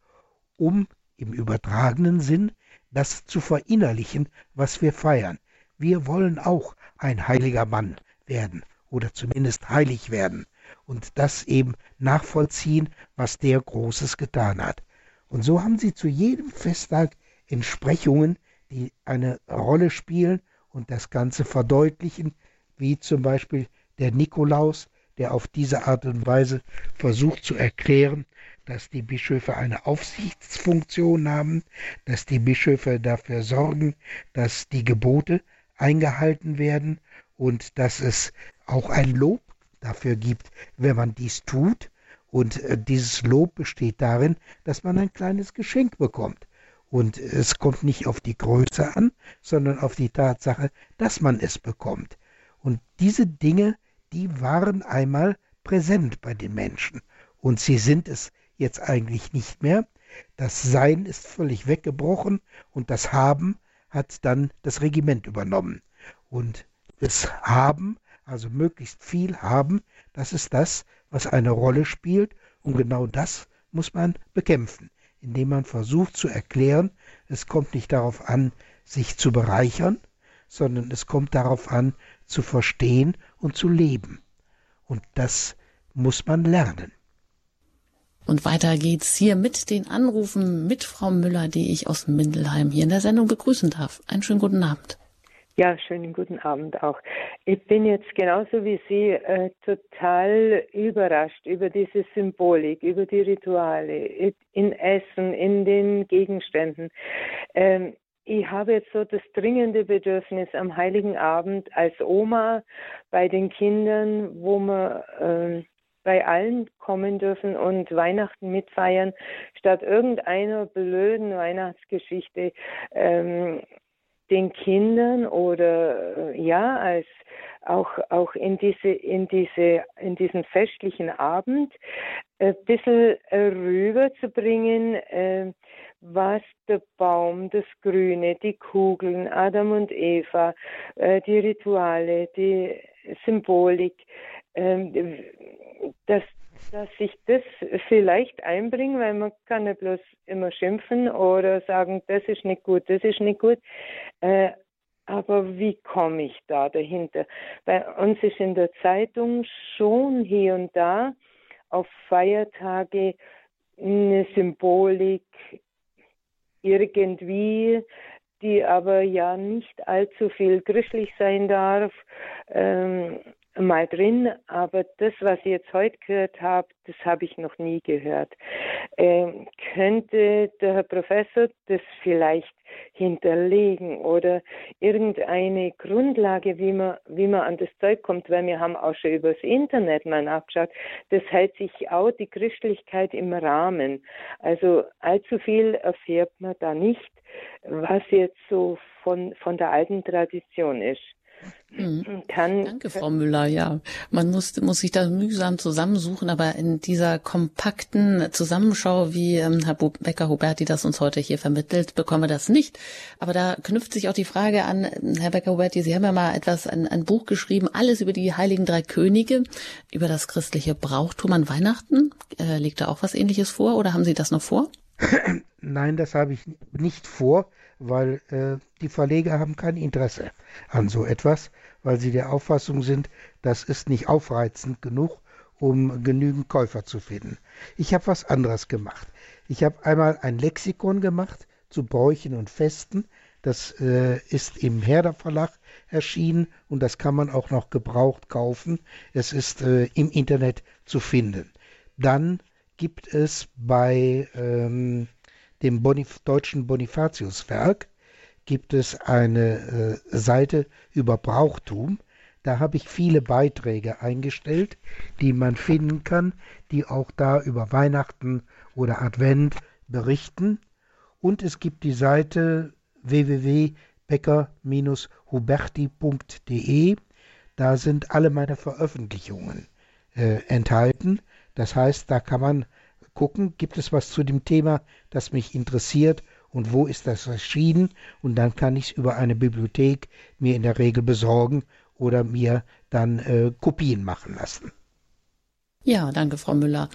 um im übertragenen Sinn das zu verinnerlichen, was wir feiern. Wir wollen auch ein heiliger Mann werden oder zumindest heilig werden und das eben nachvollziehen, was der Großes getan hat. Und so haben sie zu jedem Festtag Entsprechungen, die eine Rolle spielen und das Ganze verdeutlichen, wie zum Beispiel der Nikolaus, der auf diese Art und Weise versucht zu erklären, dass die Bischöfe eine Aufsichtsfunktion haben, dass die Bischöfe dafür sorgen, dass die Gebote eingehalten werden und dass es auch ein Lob dafür gibt, wenn man dies tut. Und äh, dieses Lob besteht darin, dass man ein kleines Geschenk bekommt. Und es kommt nicht auf die Größe an, sondern auf die Tatsache, dass man es bekommt. Und diese Dinge, die waren einmal präsent bei den Menschen. Und sie sind es jetzt eigentlich nicht mehr. Das Sein ist völlig weggebrochen und das Haben hat dann das Regiment übernommen. Und das Haben, also möglichst viel haben, das ist das, was eine Rolle spielt und genau das muss man bekämpfen, indem man versucht zu erklären, es kommt nicht darauf an, sich zu bereichern, sondern es kommt darauf an, zu verstehen und zu leben. Und das muss man lernen. Und weiter geht's hier mit den Anrufen mit Frau Müller, die ich aus Mindelheim hier in der Sendung begrüßen darf. Einen schönen guten Abend. Ja, schönen guten Abend auch. Ich bin jetzt genauso wie Sie äh, total überrascht über diese Symbolik, über die Rituale in Essen, in den Gegenständen. Ähm, ich habe jetzt so das dringende Bedürfnis am Heiligen Abend als Oma bei den Kindern, wo man äh, bei allen kommen dürfen und Weihnachten mitfeiern, statt irgendeiner blöden Weihnachtsgeschichte ähm, den Kindern oder äh, ja als auch auch in diese in diese in diesen festlichen Abend ein bisschen rüberzubringen, äh, was der Baum, das Grüne, die Kugeln, Adam und Eva, äh, die Rituale, die Symbolik, äh, dass dass ich das vielleicht einbringe, weil man kann nicht bloß immer schimpfen oder sagen, das ist nicht gut, das ist nicht gut. Äh, aber wie komme ich da dahinter? Bei uns ist in der Zeitung schon hier und da auf Feiertage eine Symbolik irgendwie, die aber ja nicht allzu viel christlich sein darf. Ähm, mal drin, aber das, was ich jetzt heute gehört habe, das habe ich noch nie gehört. Ähm, könnte der Herr Professor das vielleicht hinterlegen oder irgendeine Grundlage, wie man, wie man an das Zeug kommt, weil wir haben auch schon übers Internet mal nachgeschaut, das hält sich auch die Christlichkeit im Rahmen. Also allzu viel erfährt man da nicht, was jetzt so von, von der alten Tradition ist. Mhm. Danke, Frau Müller. Ja, man muss, muss sich da mühsam zusammensuchen, aber in dieser kompakten Zusammenschau, wie ähm, Herr Becker-Huberti das uns heute hier vermittelt, bekommen wir das nicht. Aber da knüpft sich auch die Frage an, Herr Becker-Huberti, Sie haben ja mal etwas, ein, ein Buch geschrieben, alles über die Heiligen Drei Könige, über das christliche Brauchtum an Weihnachten. Äh, liegt da auch was Ähnliches vor oder haben Sie das noch vor? Nein, das habe ich nicht vor weil äh, die Verleger haben kein Interesse an so etwas, weil sie der Auffassung sind, das ist nicht aufreizend genug, um genügend Käufer zu finden. Ich habe was anderes gemacht. Ich habe einmal ein Lexikon gemacht zu Bräuchen und Festen. Das äh, ist im Herder Verlag erschienen und das kann man auch noch gebraucht kaufen. Es ist äh, im Internet zu finden. Dann gibt es bei ähm, dem Bonif deutschen Bonifatiuswerk gibt es eine äh, Seite über Brauchtum. Da habe ich viele Beiträge eingestellt, die man finden kann, die auch da über Weihnachten oder Advent berichten. Und es gibt die Seite www.becker-huberti.de. Da sind alle meine Veröffentlichungen äh, enthalten. Das heißt, da kann man gucken, gibt es was zu dem Thema, das mich interessiert und wo ist das erschienen und dann kann ich es über eine Bibliothek mir in der Regel besorgen oder mir dann äh, Kopien machen lassen. Ja, danke, Frau Müller.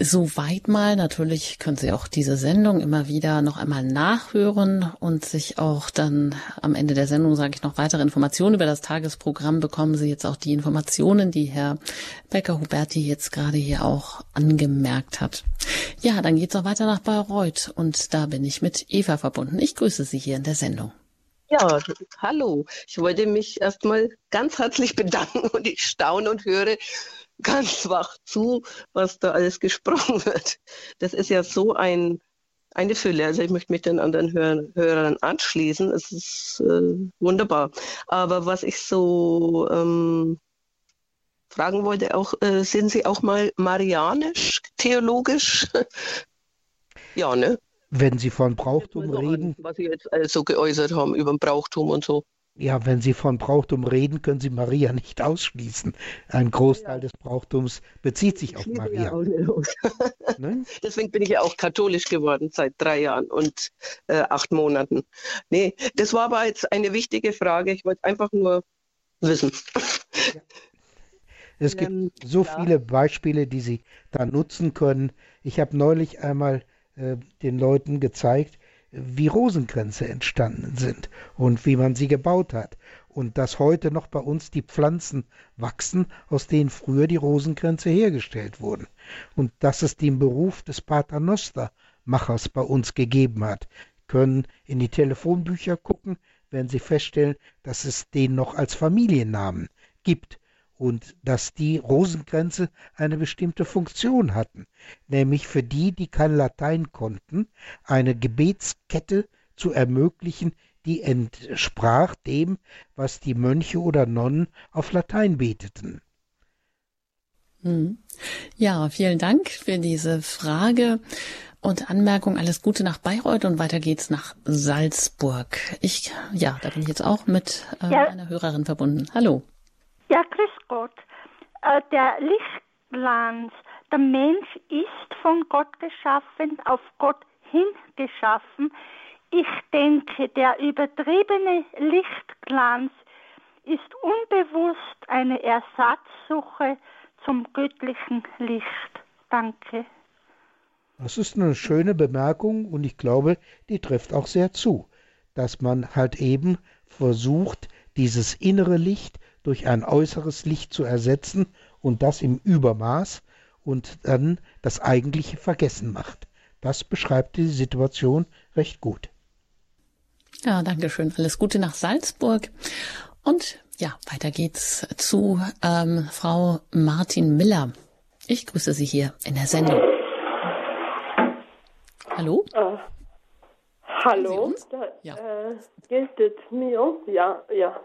Soweit mal. Natürlich können Sie auch diese Sendung immer wieder noch einmal nachhören und sich auch dann am Ende der Sendung, sage ich, noch weitere Informationen über das Tagesprogramm bekommen Sie jetzt auch die Informationen, die Herr Becker-Huberti jetzt gerade hier auch angemerkt hat. Ja, dann geht's auch weiter nach Bayreuth und da bin ich mit Eva verbunden. Ich grüße Sie hier in der Sendung. Ja, hallo. Ich wollte mich erstmal ganz herzlich bedanken und ich staune und höre, ganz wach zu, was da alles gesprochen wird. Das ist ja so ein, eine Fülle. Also ich möchte mich den anderen Hör Hörern anschließen. Es ist äh, wunderbar. Aber was ich so ähm, fragen wollte, auch, äh, sind Sie auch mal marianisch, theologisch? ja, ne? Wenn Sie von Brauchtum reden. Was Sie jetzt also geäußert haben über Brauchtum und so. Ja, wenn Sie von Brauchtum reden, können Sie Maria nicht ausschließen. Ein Großteil ja. des Brauchtums bezieht sich auf Maria. ne? Deswegen bin ich ja auch katholisch geworden seit drei Jahren und äh, acht Monaten. Nee, das war aber jetzt eine wichtige Frage. Ich wollte einfach nur wissen. Ja. Es gibt ähm, so ja. viele Beispiele, die Sie da nutzen können. Ich habe neulich einmal äh, den Leuten gezeigt, wie Rosenkränze entstanden sind und wie man sie gebaut hat. Und dass heute noch bei uns die Pflanzen wachsen, aus denen früher die Rosenkränze hergestellt wurden. Und dass es den Beruf des Paternostermachers bei uns gegeben hat. Können in die Telefonbücher gucken, werden Sie feststellen, dass es den noch als Familiennamen gibt und dass die Rosenkränze eine bestimmte Funktion hatten, nämlich für die, die kein Latein konnten, eine Gebetskette zu ermöglichen, die entsprach dem, was die Mönche oder Nonnen auf Latein beteten. Hm. Ja, vielen Dank für diese Frage und Anmerkung. Alles Gute nach Bayreuth und weiter geht's nach Salzburg. Ich, ja, da bin ich jetzt auch mit äh, ja. einer Hörerin verbunden. Hallo. Ja, grüß Gott. Äh, der Lichtglanz, der Mensch ist von Gott geschaffen, auf Gott hingeschaffen. Ich denke, der übertriebene Lichtglanz ist unbewusst eine Ersatzsuche zum göttlichen Licht. Danke. Das ist eine schöne Bemerkung und ich glaube, die trifft auch sehr zu, dass man halt eben versucht, dieses innere Licht durch ein äußeres Licht zu ersetzen und das im Übermaß und dann das eigentliche vergessen macht. Das beschreibt die Situation recht gut. Ja, danke schön. Alles Gute nach Salzburg. Und ja, weiter geht's zu ähm, Frau Martin Miller. Ich grüße Sie hier in der Sendung. Hallo? Äh, hallo, da, ja. äh, geht es mir? Ja, ja,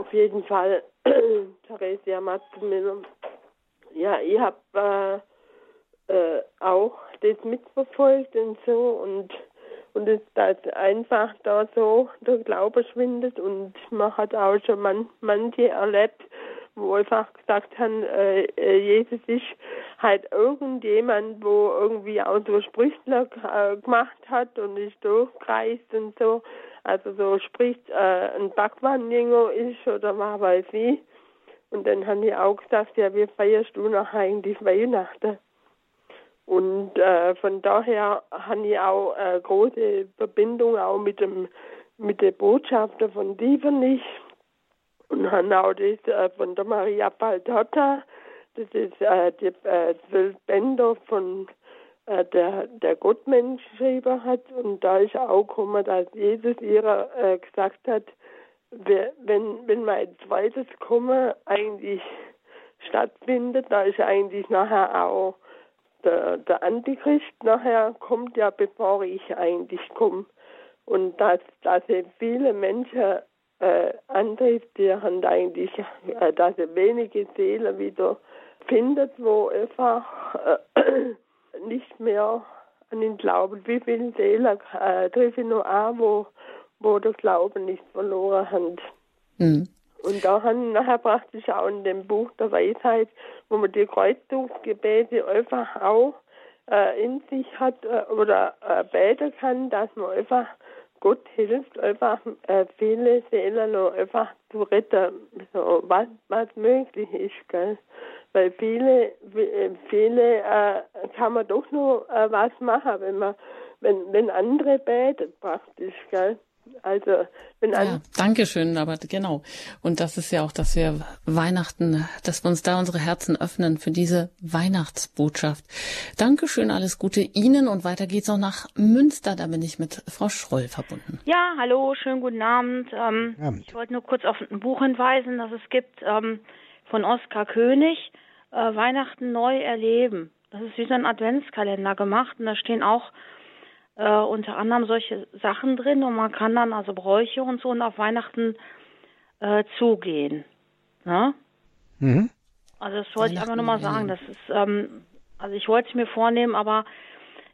auf jeden Fall. Theresia Martin Ja, ich habe äh, äh, auch das mitverfolgt und so und und es dass einfach da so der Glaube schwindet und man hat auch schon man, manche erlebt, wo einfach gesagt haben, äh, äh, Jesus ist halt irgendjemand, wo irgendwie auch so Sprüchler äh, gemacht hat und ist durchkreist und so. Also so spricht äh, ein Backwandjänger ist oder was weiß ich. Und dann haben die auch gesagt, ja, wie feierst du noch eigentlich Weihnachten? Und äh, von daher habe ich auch eine große Verbindung auch mit dem mit der Botschafter von Dievernich und habe auch das äh, von der Maria Baldotta, das ist äh, die äh, zwölf Bänder von äh, der, der Gottmensch geschrieben hat. Und da ist auch gekommen, dass Jesus ihrer äh, gesagt hat, wenn, wenn mein zweites Kommen eigentlich stattfindet, da ist eigentlich nachher auch der, der Antichrist nachher kommt ja, bevor ich eigentlich komme. Und dass, dass viele Menschen äh, antrifft, die haben eigentlich, äh, dass er wenige Seelen wieder findet, wo einfach äh, nicht mehr an den Glauben, wie viele Seelen äh, treffe ich noch an, wo, wo der Glauben nicht verloren hat. Mhm. Und da haben nachher praktisch auch in dem Buch der Weisheit, wo man die Kreuzzugsgebete einfach auch äh, in sich hat äh, oder äh, beten kann, dass man einfach Gott hilft, einfach äh, viele Seelen noch einfach zu retten, so, was, was möglich ist. Gell? Weil viele, äh, viele äh, kann man doch noch äh, was machen, wenn man, wenn, wenn andere beten praktisch. Gell? Also, wenn ja, Dankeschön, aber genau. Und das ist ja auch, dass wir Weihnachten, dass wir uns da unsere Herzen öffnen für diese Weihnachtsbotschaft. Dankeschön, alles Gute Ihnen und weiter geht's auch nach Münster. Da bin ich mit Frau Schroll verbunden. Ja, hallo, schönen guten Abend. Ähm, Abend. Ich wollte nur kurz auf ein Buch hinweisen, das es gibt ähm, von Oskar König, äh, Weihnachten neu erleben. Das ist wie so ein Adventskalender gemacht und da stehen auch äh, unter anderem solche Sachen drin und man kann dann also Bräuche und so und auf Weihnachten äh, zugehen. Ne? Mhm. Also das wollte ich einfach nur mal sagen. Das ist, ähm, also ich wollte es mir vornehmen, aber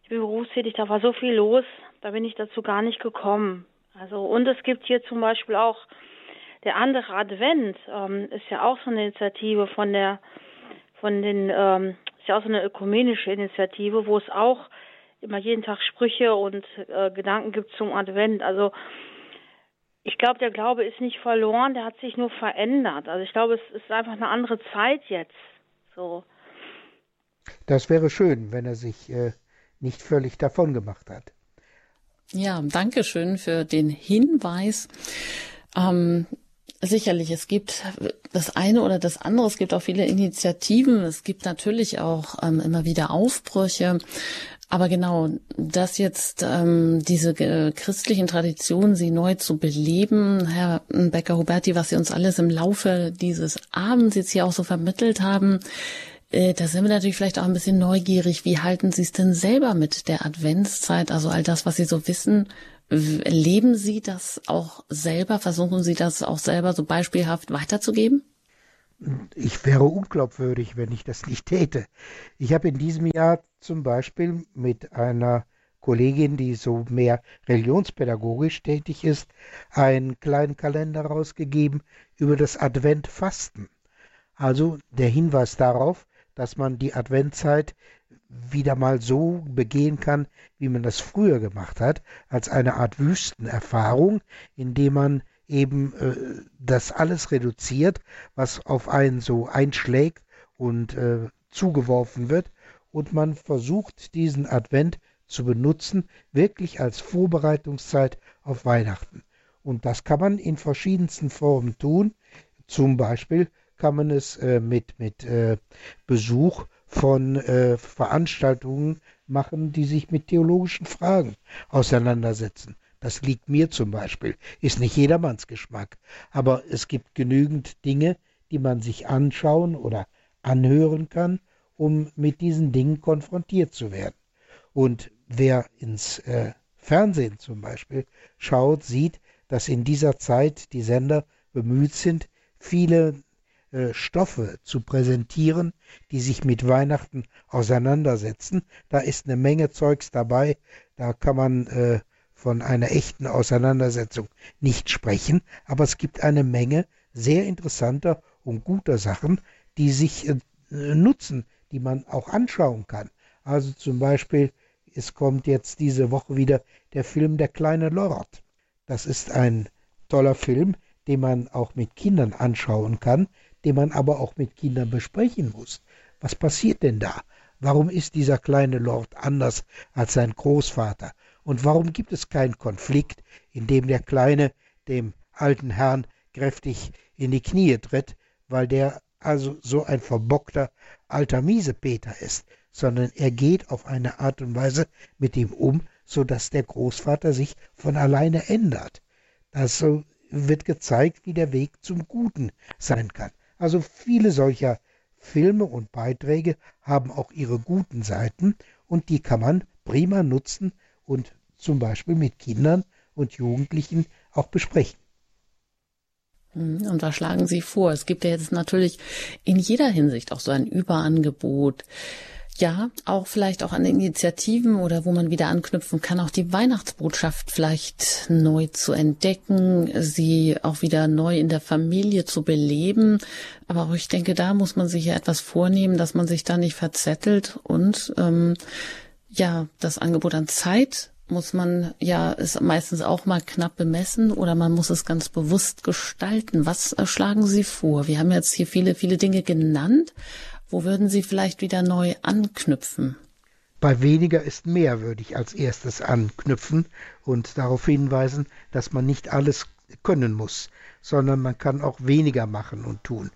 ich bin berufstätig, da war so viel los, da bin ich dazu gar nicht gekommen. Also und es gibt hier zum Beispiel auch der andere Advent, ähm, ist ja auch so eine Initiative von der von den ähm, ist ja auch so eine ökumenische Initiative, wo es auch immer jeden Tag Sprüche und äh, Gedanken gibt zum Advent. Also ich glaube, der Glaube ist nicht verloren, der hat sich nur verändert. Also ich glaube, es ist einfach eine andere Zeit jetzt. So. Das wäre schön, wenn er sich äh, nicht völlig davon gemacht hat. Ja, danke schön für den Hinweis. Ähm, sicherlich, es gibt das eine oder das andere. Es gibt auch viele Initiativen. Es gibt natürlich auch ähm, immer wieder Aufbrüche. Aber genau, dass jetzt ähm, diese äh, christlichen Traditionen, sie neu zu beleben, Herr Becker-Huberti, was Sie uns alles im Laufe dieses Abends jetzt hier auch so vermittelt haben, äh, da sind wir natürlich vielleicht auch ein bisschen neugierig. Wie halten Sie es denn selber mit der Adventszeit? Also all das, was Sie so wissen, leben Sie das auch selber? Versuchen Sie das auch selber so beispielhaft weiterzugeben? Ich wäre unglaubwürdig, wenn ich das nicht täte. Ich habe in diesem Jahr zum Beispiel mit einer Kollegin, die so mehr religionspädagogisch tätig ist, einen kleinen Kalender rausgegeben über das Adventfasten. Also der Hinweis darauf, dass man die Adventzeit wieder mal so begehen kann, wie man das früher gemacht hat, als eine Art Wüstenerfahrung, indem man eben äh, das alles reduziert, was auf einen so einschlägt und äh, zugeworfen wird und man versucht diesen Advent zu benutzen, wirklich als Vorbereitungszeit auf Weihnachten. Und das kann man in verschiedensten Formen tun. Zum Beispiel kann man es äh, mit, mit äh, Besuch von äh, Veranstaltungen machen, die sich mit theologischen Fragen auseinandersetzen. Das liegt mir zum Beispiel, ist nicht jedermanns Geschmack. Aber es gibt genügend Dinge, die man sich anschauen oder anhören kann um mit diesen Dingen konfrontiert zu werden. Und wer ins äh, Fernsehen zum Beispiel schaut, sieht, dass in dieser Zeit die Sender bemüht sind, viele äh, Stoffe zu präsentieren, die sich mit Weihnachten auseinandersetzen. Da ist eine Menge Zeugs dabei, da kann man äh, von einer echten Auseinandersetzung nicht sprechen, aber es gibt eine Menge sehr interessanter und guter Sachen, die sich äh, nutzen, die man auch anschauen kann. Also zum Beispiel, es kommt jetzt diese Woche wieder der Film Der kleine Lord. Das ist ein toller Film, den man auch mit Kindern anschauen kann, den man aber auch mit Kindern besprechen muss. Was passiert denn da? Warum ist dieser kleine Lord anders als sein Großvater? Und warum gibt es keinen Konflikt, in dem der Kleine dem alten Herrn kräftig in die Knie tritt, weil der also so ein verbockter alter Miesepeter ist, sondern er geht auf eine Art und Weise mit ihm um, so dass der Großvater sich von alleine ändert. Das wird gezeigt, wie der Weg zum Guten sein kann. Also viele solcher Filme und Beiträge haben auch ihre guten Seiten und die kann man prima nutzen und zum Beispiel mit Kindern und Jugendlichen auch besprechen. Mhm, und was schlagen Sie vor? Es gibt ja jetzt natürlich in jeder Hinsicht auch so ein Überangebot. Ja, auch vielleicht auch an Initiativen oder wo man wieder anknüpfen kann, auch die Weihnachtsbotschaft vielleicht neu zu entdecken, sie auch wieder neu in der Familie zu beleben. Aber auch ich denke, da muss man sich ja etwas vornehmen, dass man sich da nicht verzettelt und ähm, ja, das Angebot an Zeit muss man ja es meistens auch mal knapp bemessen oder man muss es ganz bewusst gestalten. Was schlagen Sie vor? Wir haben jetzt hier viele, viele Dinge genannt. Wo würden Sie vielleicht wieder neu anknüpfen? Bei weniger ist mehr würde ich als erstes anknüpfen und darauf hinweisen, dass man nicht alles können muss, sondern man kann auch weniger machen und tun.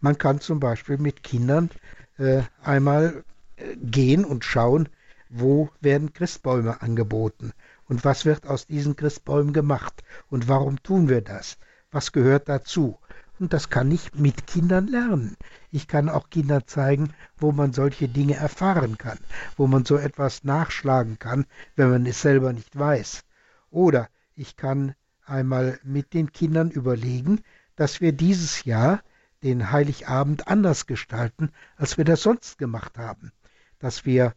Man kann zum Beispiel mit Kindern äh, einmal äh, gehen und schauen, wo werden Christbäume angeboten und was wird aus diesen Christbäumen gemacht und warum tun wir das? Was gehört dazu? Und das kann ich mit Kindern lernen. Ich kann auch Kindern zeigen, wo man solche Dinge erfahren kann, wo man so etwas nachschlagen kann, wenn man es selber nicht weiß. Oder ich kann einmal mit den Kindern überlegen, dass wir dieses Jahr den Heiligabend anders gestalten, als wir das sonst gemacht haben. Dass wir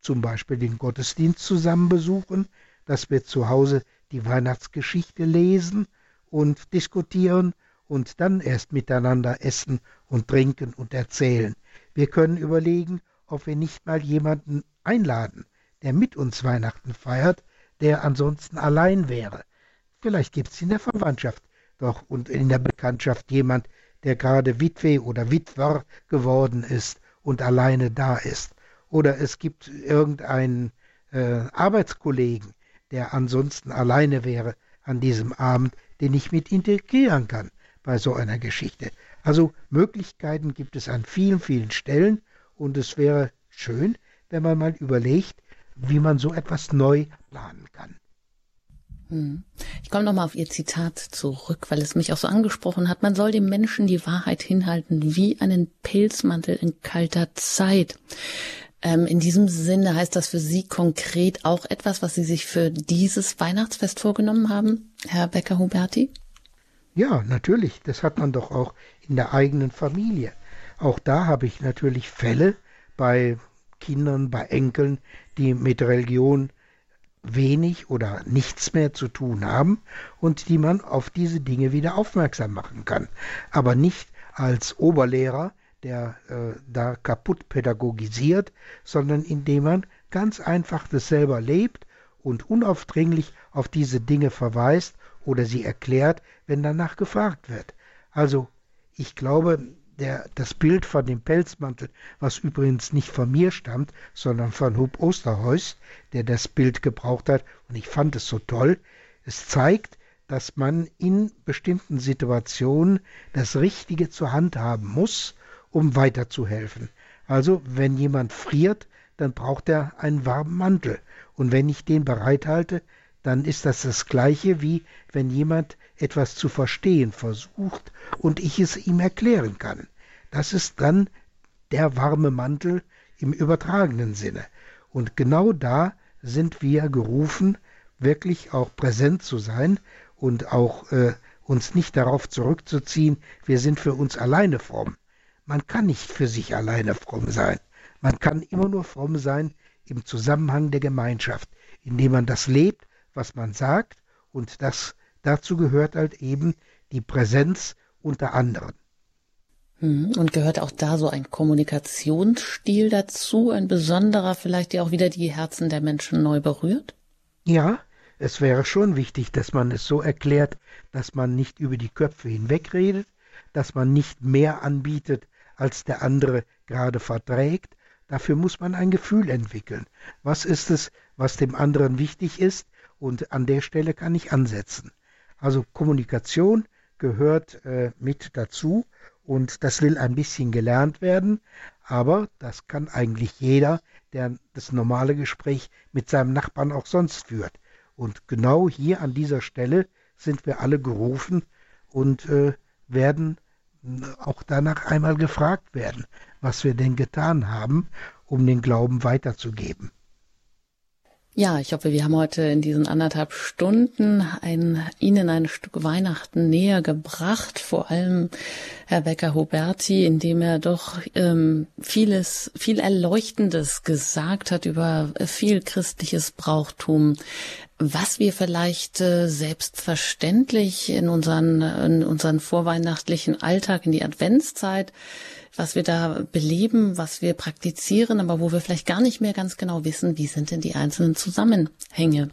zum Beispiel den Gottesdienst zusammen besuchen, dass wir zu Hause die Weihnachtsgeschichte lesen und diskutieren und dann erst miteinander essen und trinken und erzählen. Wir können überlegen, ob wir nicht mal jemanden einladen, der mit uns Weihnachten feiert, der ansonsten allein wäre. Vielleicht gibt es in der Verwandtschaft doch und in der Bekanntschaft jemand, der gerade Witwe oder Witwer geworden ist und alleine da ist oder es gibt irgendeinen äh, Arbeitskollegen, der ansonsten alleine wäre an diesem Abend, den ich mit integrieren kann bei so einer Geschichte. Also Möglichkeiten gibt es an vielen, vielen Stellen und es wäre schön, wenn man mal überlegt, wie man so etwas neu planen kann. Hm. Ich komme nochmal auf Ihr Zitat zurück, weil es mich auch so angesprochen hat. Man soll dem Menschen die Wahrheit hinhalten wie einen Pelzmantel in kalter Zeit. Ähm, in diesem Sinne heißt das für Sie konkret auch etwas, was Sie sich für dieses Weihnachtsfest vorgenommen haben, Herr Becker-Huberti? Ja, natürlich. Das hat man doch auch in der eigenen Familie. Auch da habe ich natürlich Fälle bei Kindern, bei Enkeln, die mit Religion wenig oder nichts mehr zu tun haben und die man auf diese Dinge wieder aufmerksam machen kann. Aber nicht als Oberlehrer, der äh, da kaputt pädagogisiert, sondern indem man ganz einfach das selber lebt und unaufdringlich auf diese Dinge verweist oder sie erklärt, wenn danach gefragt wird. Also ich glaube, der, das Bild von dem Pelzmantel, was übrigens nicht von mir stammt, sondern von Hub Osterhuis, der das Bild gebraucht hat, und ich fand es so toll, es zeigt, dass man in bestimmten Situationen das Richtige zur Hand haben muss, um weiterzuhelfen. Also, wenn jemand friert, dann braucht er einen warmen Mantel. Und wenn ich den bereithalte, dann ist das das gleiche wie wenn jemand etwas zu verstehen versucht und ich es ihm erklären kann. Das ist dann der warme Mantel im übertragenen Sinne. Und genau da sind wir gerufen, wirklich auch präsent zu sein und auch äh, uns nicht darauf zurückzuziehen, wir sind für uns alleine fromm. Man kann nicht für sich alleine fromm sein. Man kann immer nur fromm sein im Zusammenhang der Gemeinschaft, indem man das lebt, was man sagt, und das dazu gehört halt eben die Präsenz unter anderen. Hm, und gehört auch da so ein Kommunikationsstil dazu, ein besonderer, vielleicht der auch wieder die Herzen der Menschen neu berührt? Ja, es wäre schon wichtig, dass man es so erklärt, dass man nicht über die Köpfe hinwegredet, dass man nicht mehr anbietet, als der andere gerade verträgt. Dafür muss man ein Gefühl entwickeln. Was ist es, was dem anderen wichtig ist? Und an der Stelle kann ich ansetzen. Also Kommunikation gehört äh, mit dazu und das will ein bisschen gelernt werden, aber das kann eigentlich jeder, der das normale Gespräch mit seinem Nachbarn auch sonst führt. Und genau hier an dieser Stelle sind wir alle gerufen und äh, werden auch danach einmal gefragt werden, was wir denn getan haben, um den Glauben weiterzugeben. Ja, ich hoffe, wir haben heute in diesen anderthalb Stunden ein, Ihnen ein Stück Weihnachten näher gebracht, vor allem Herr Becker-Huberti, indem er doch ähm, vieles, viel Erleuchtendes gesagt hat über viel christliches Brauchtum, was wir vielleicht äh, selbstverständlich in unseren, in unseren vorweihnachtlichen Alltag, in die Adventszeit was wir da beleben, was wir praktizieren, aber wo wir vielleicht gar nicht mehr ganz genau wissen, wie sind denn die einzelnen Zusammenhänge.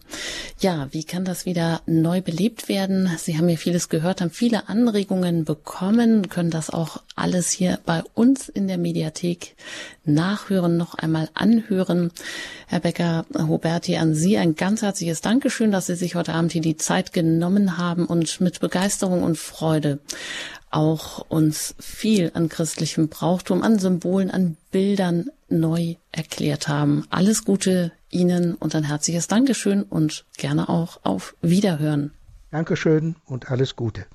Ja, wie kann das wieder neu belebt werden? Sie haben ja vieles gehört, haben viele Anregungen bekommen, können das auch alles hier bei uns in der Mediathek nachhören, noch einmal anhören. Herr Becker, Huberti, an Sie ein ganz herzliches Dankeschön, dass Sie sich heute Abend hier die Zeit genommen haben und mit Begeisterung und Freude auch uns viel an christlichem Brauchtum, an Symbolen, an Bildern neu erklärt haben. Alles Gute Ihnen und ein herzliches Dankeschön und gerne auch auf Wiederhören. Dankeschön und alles Gute.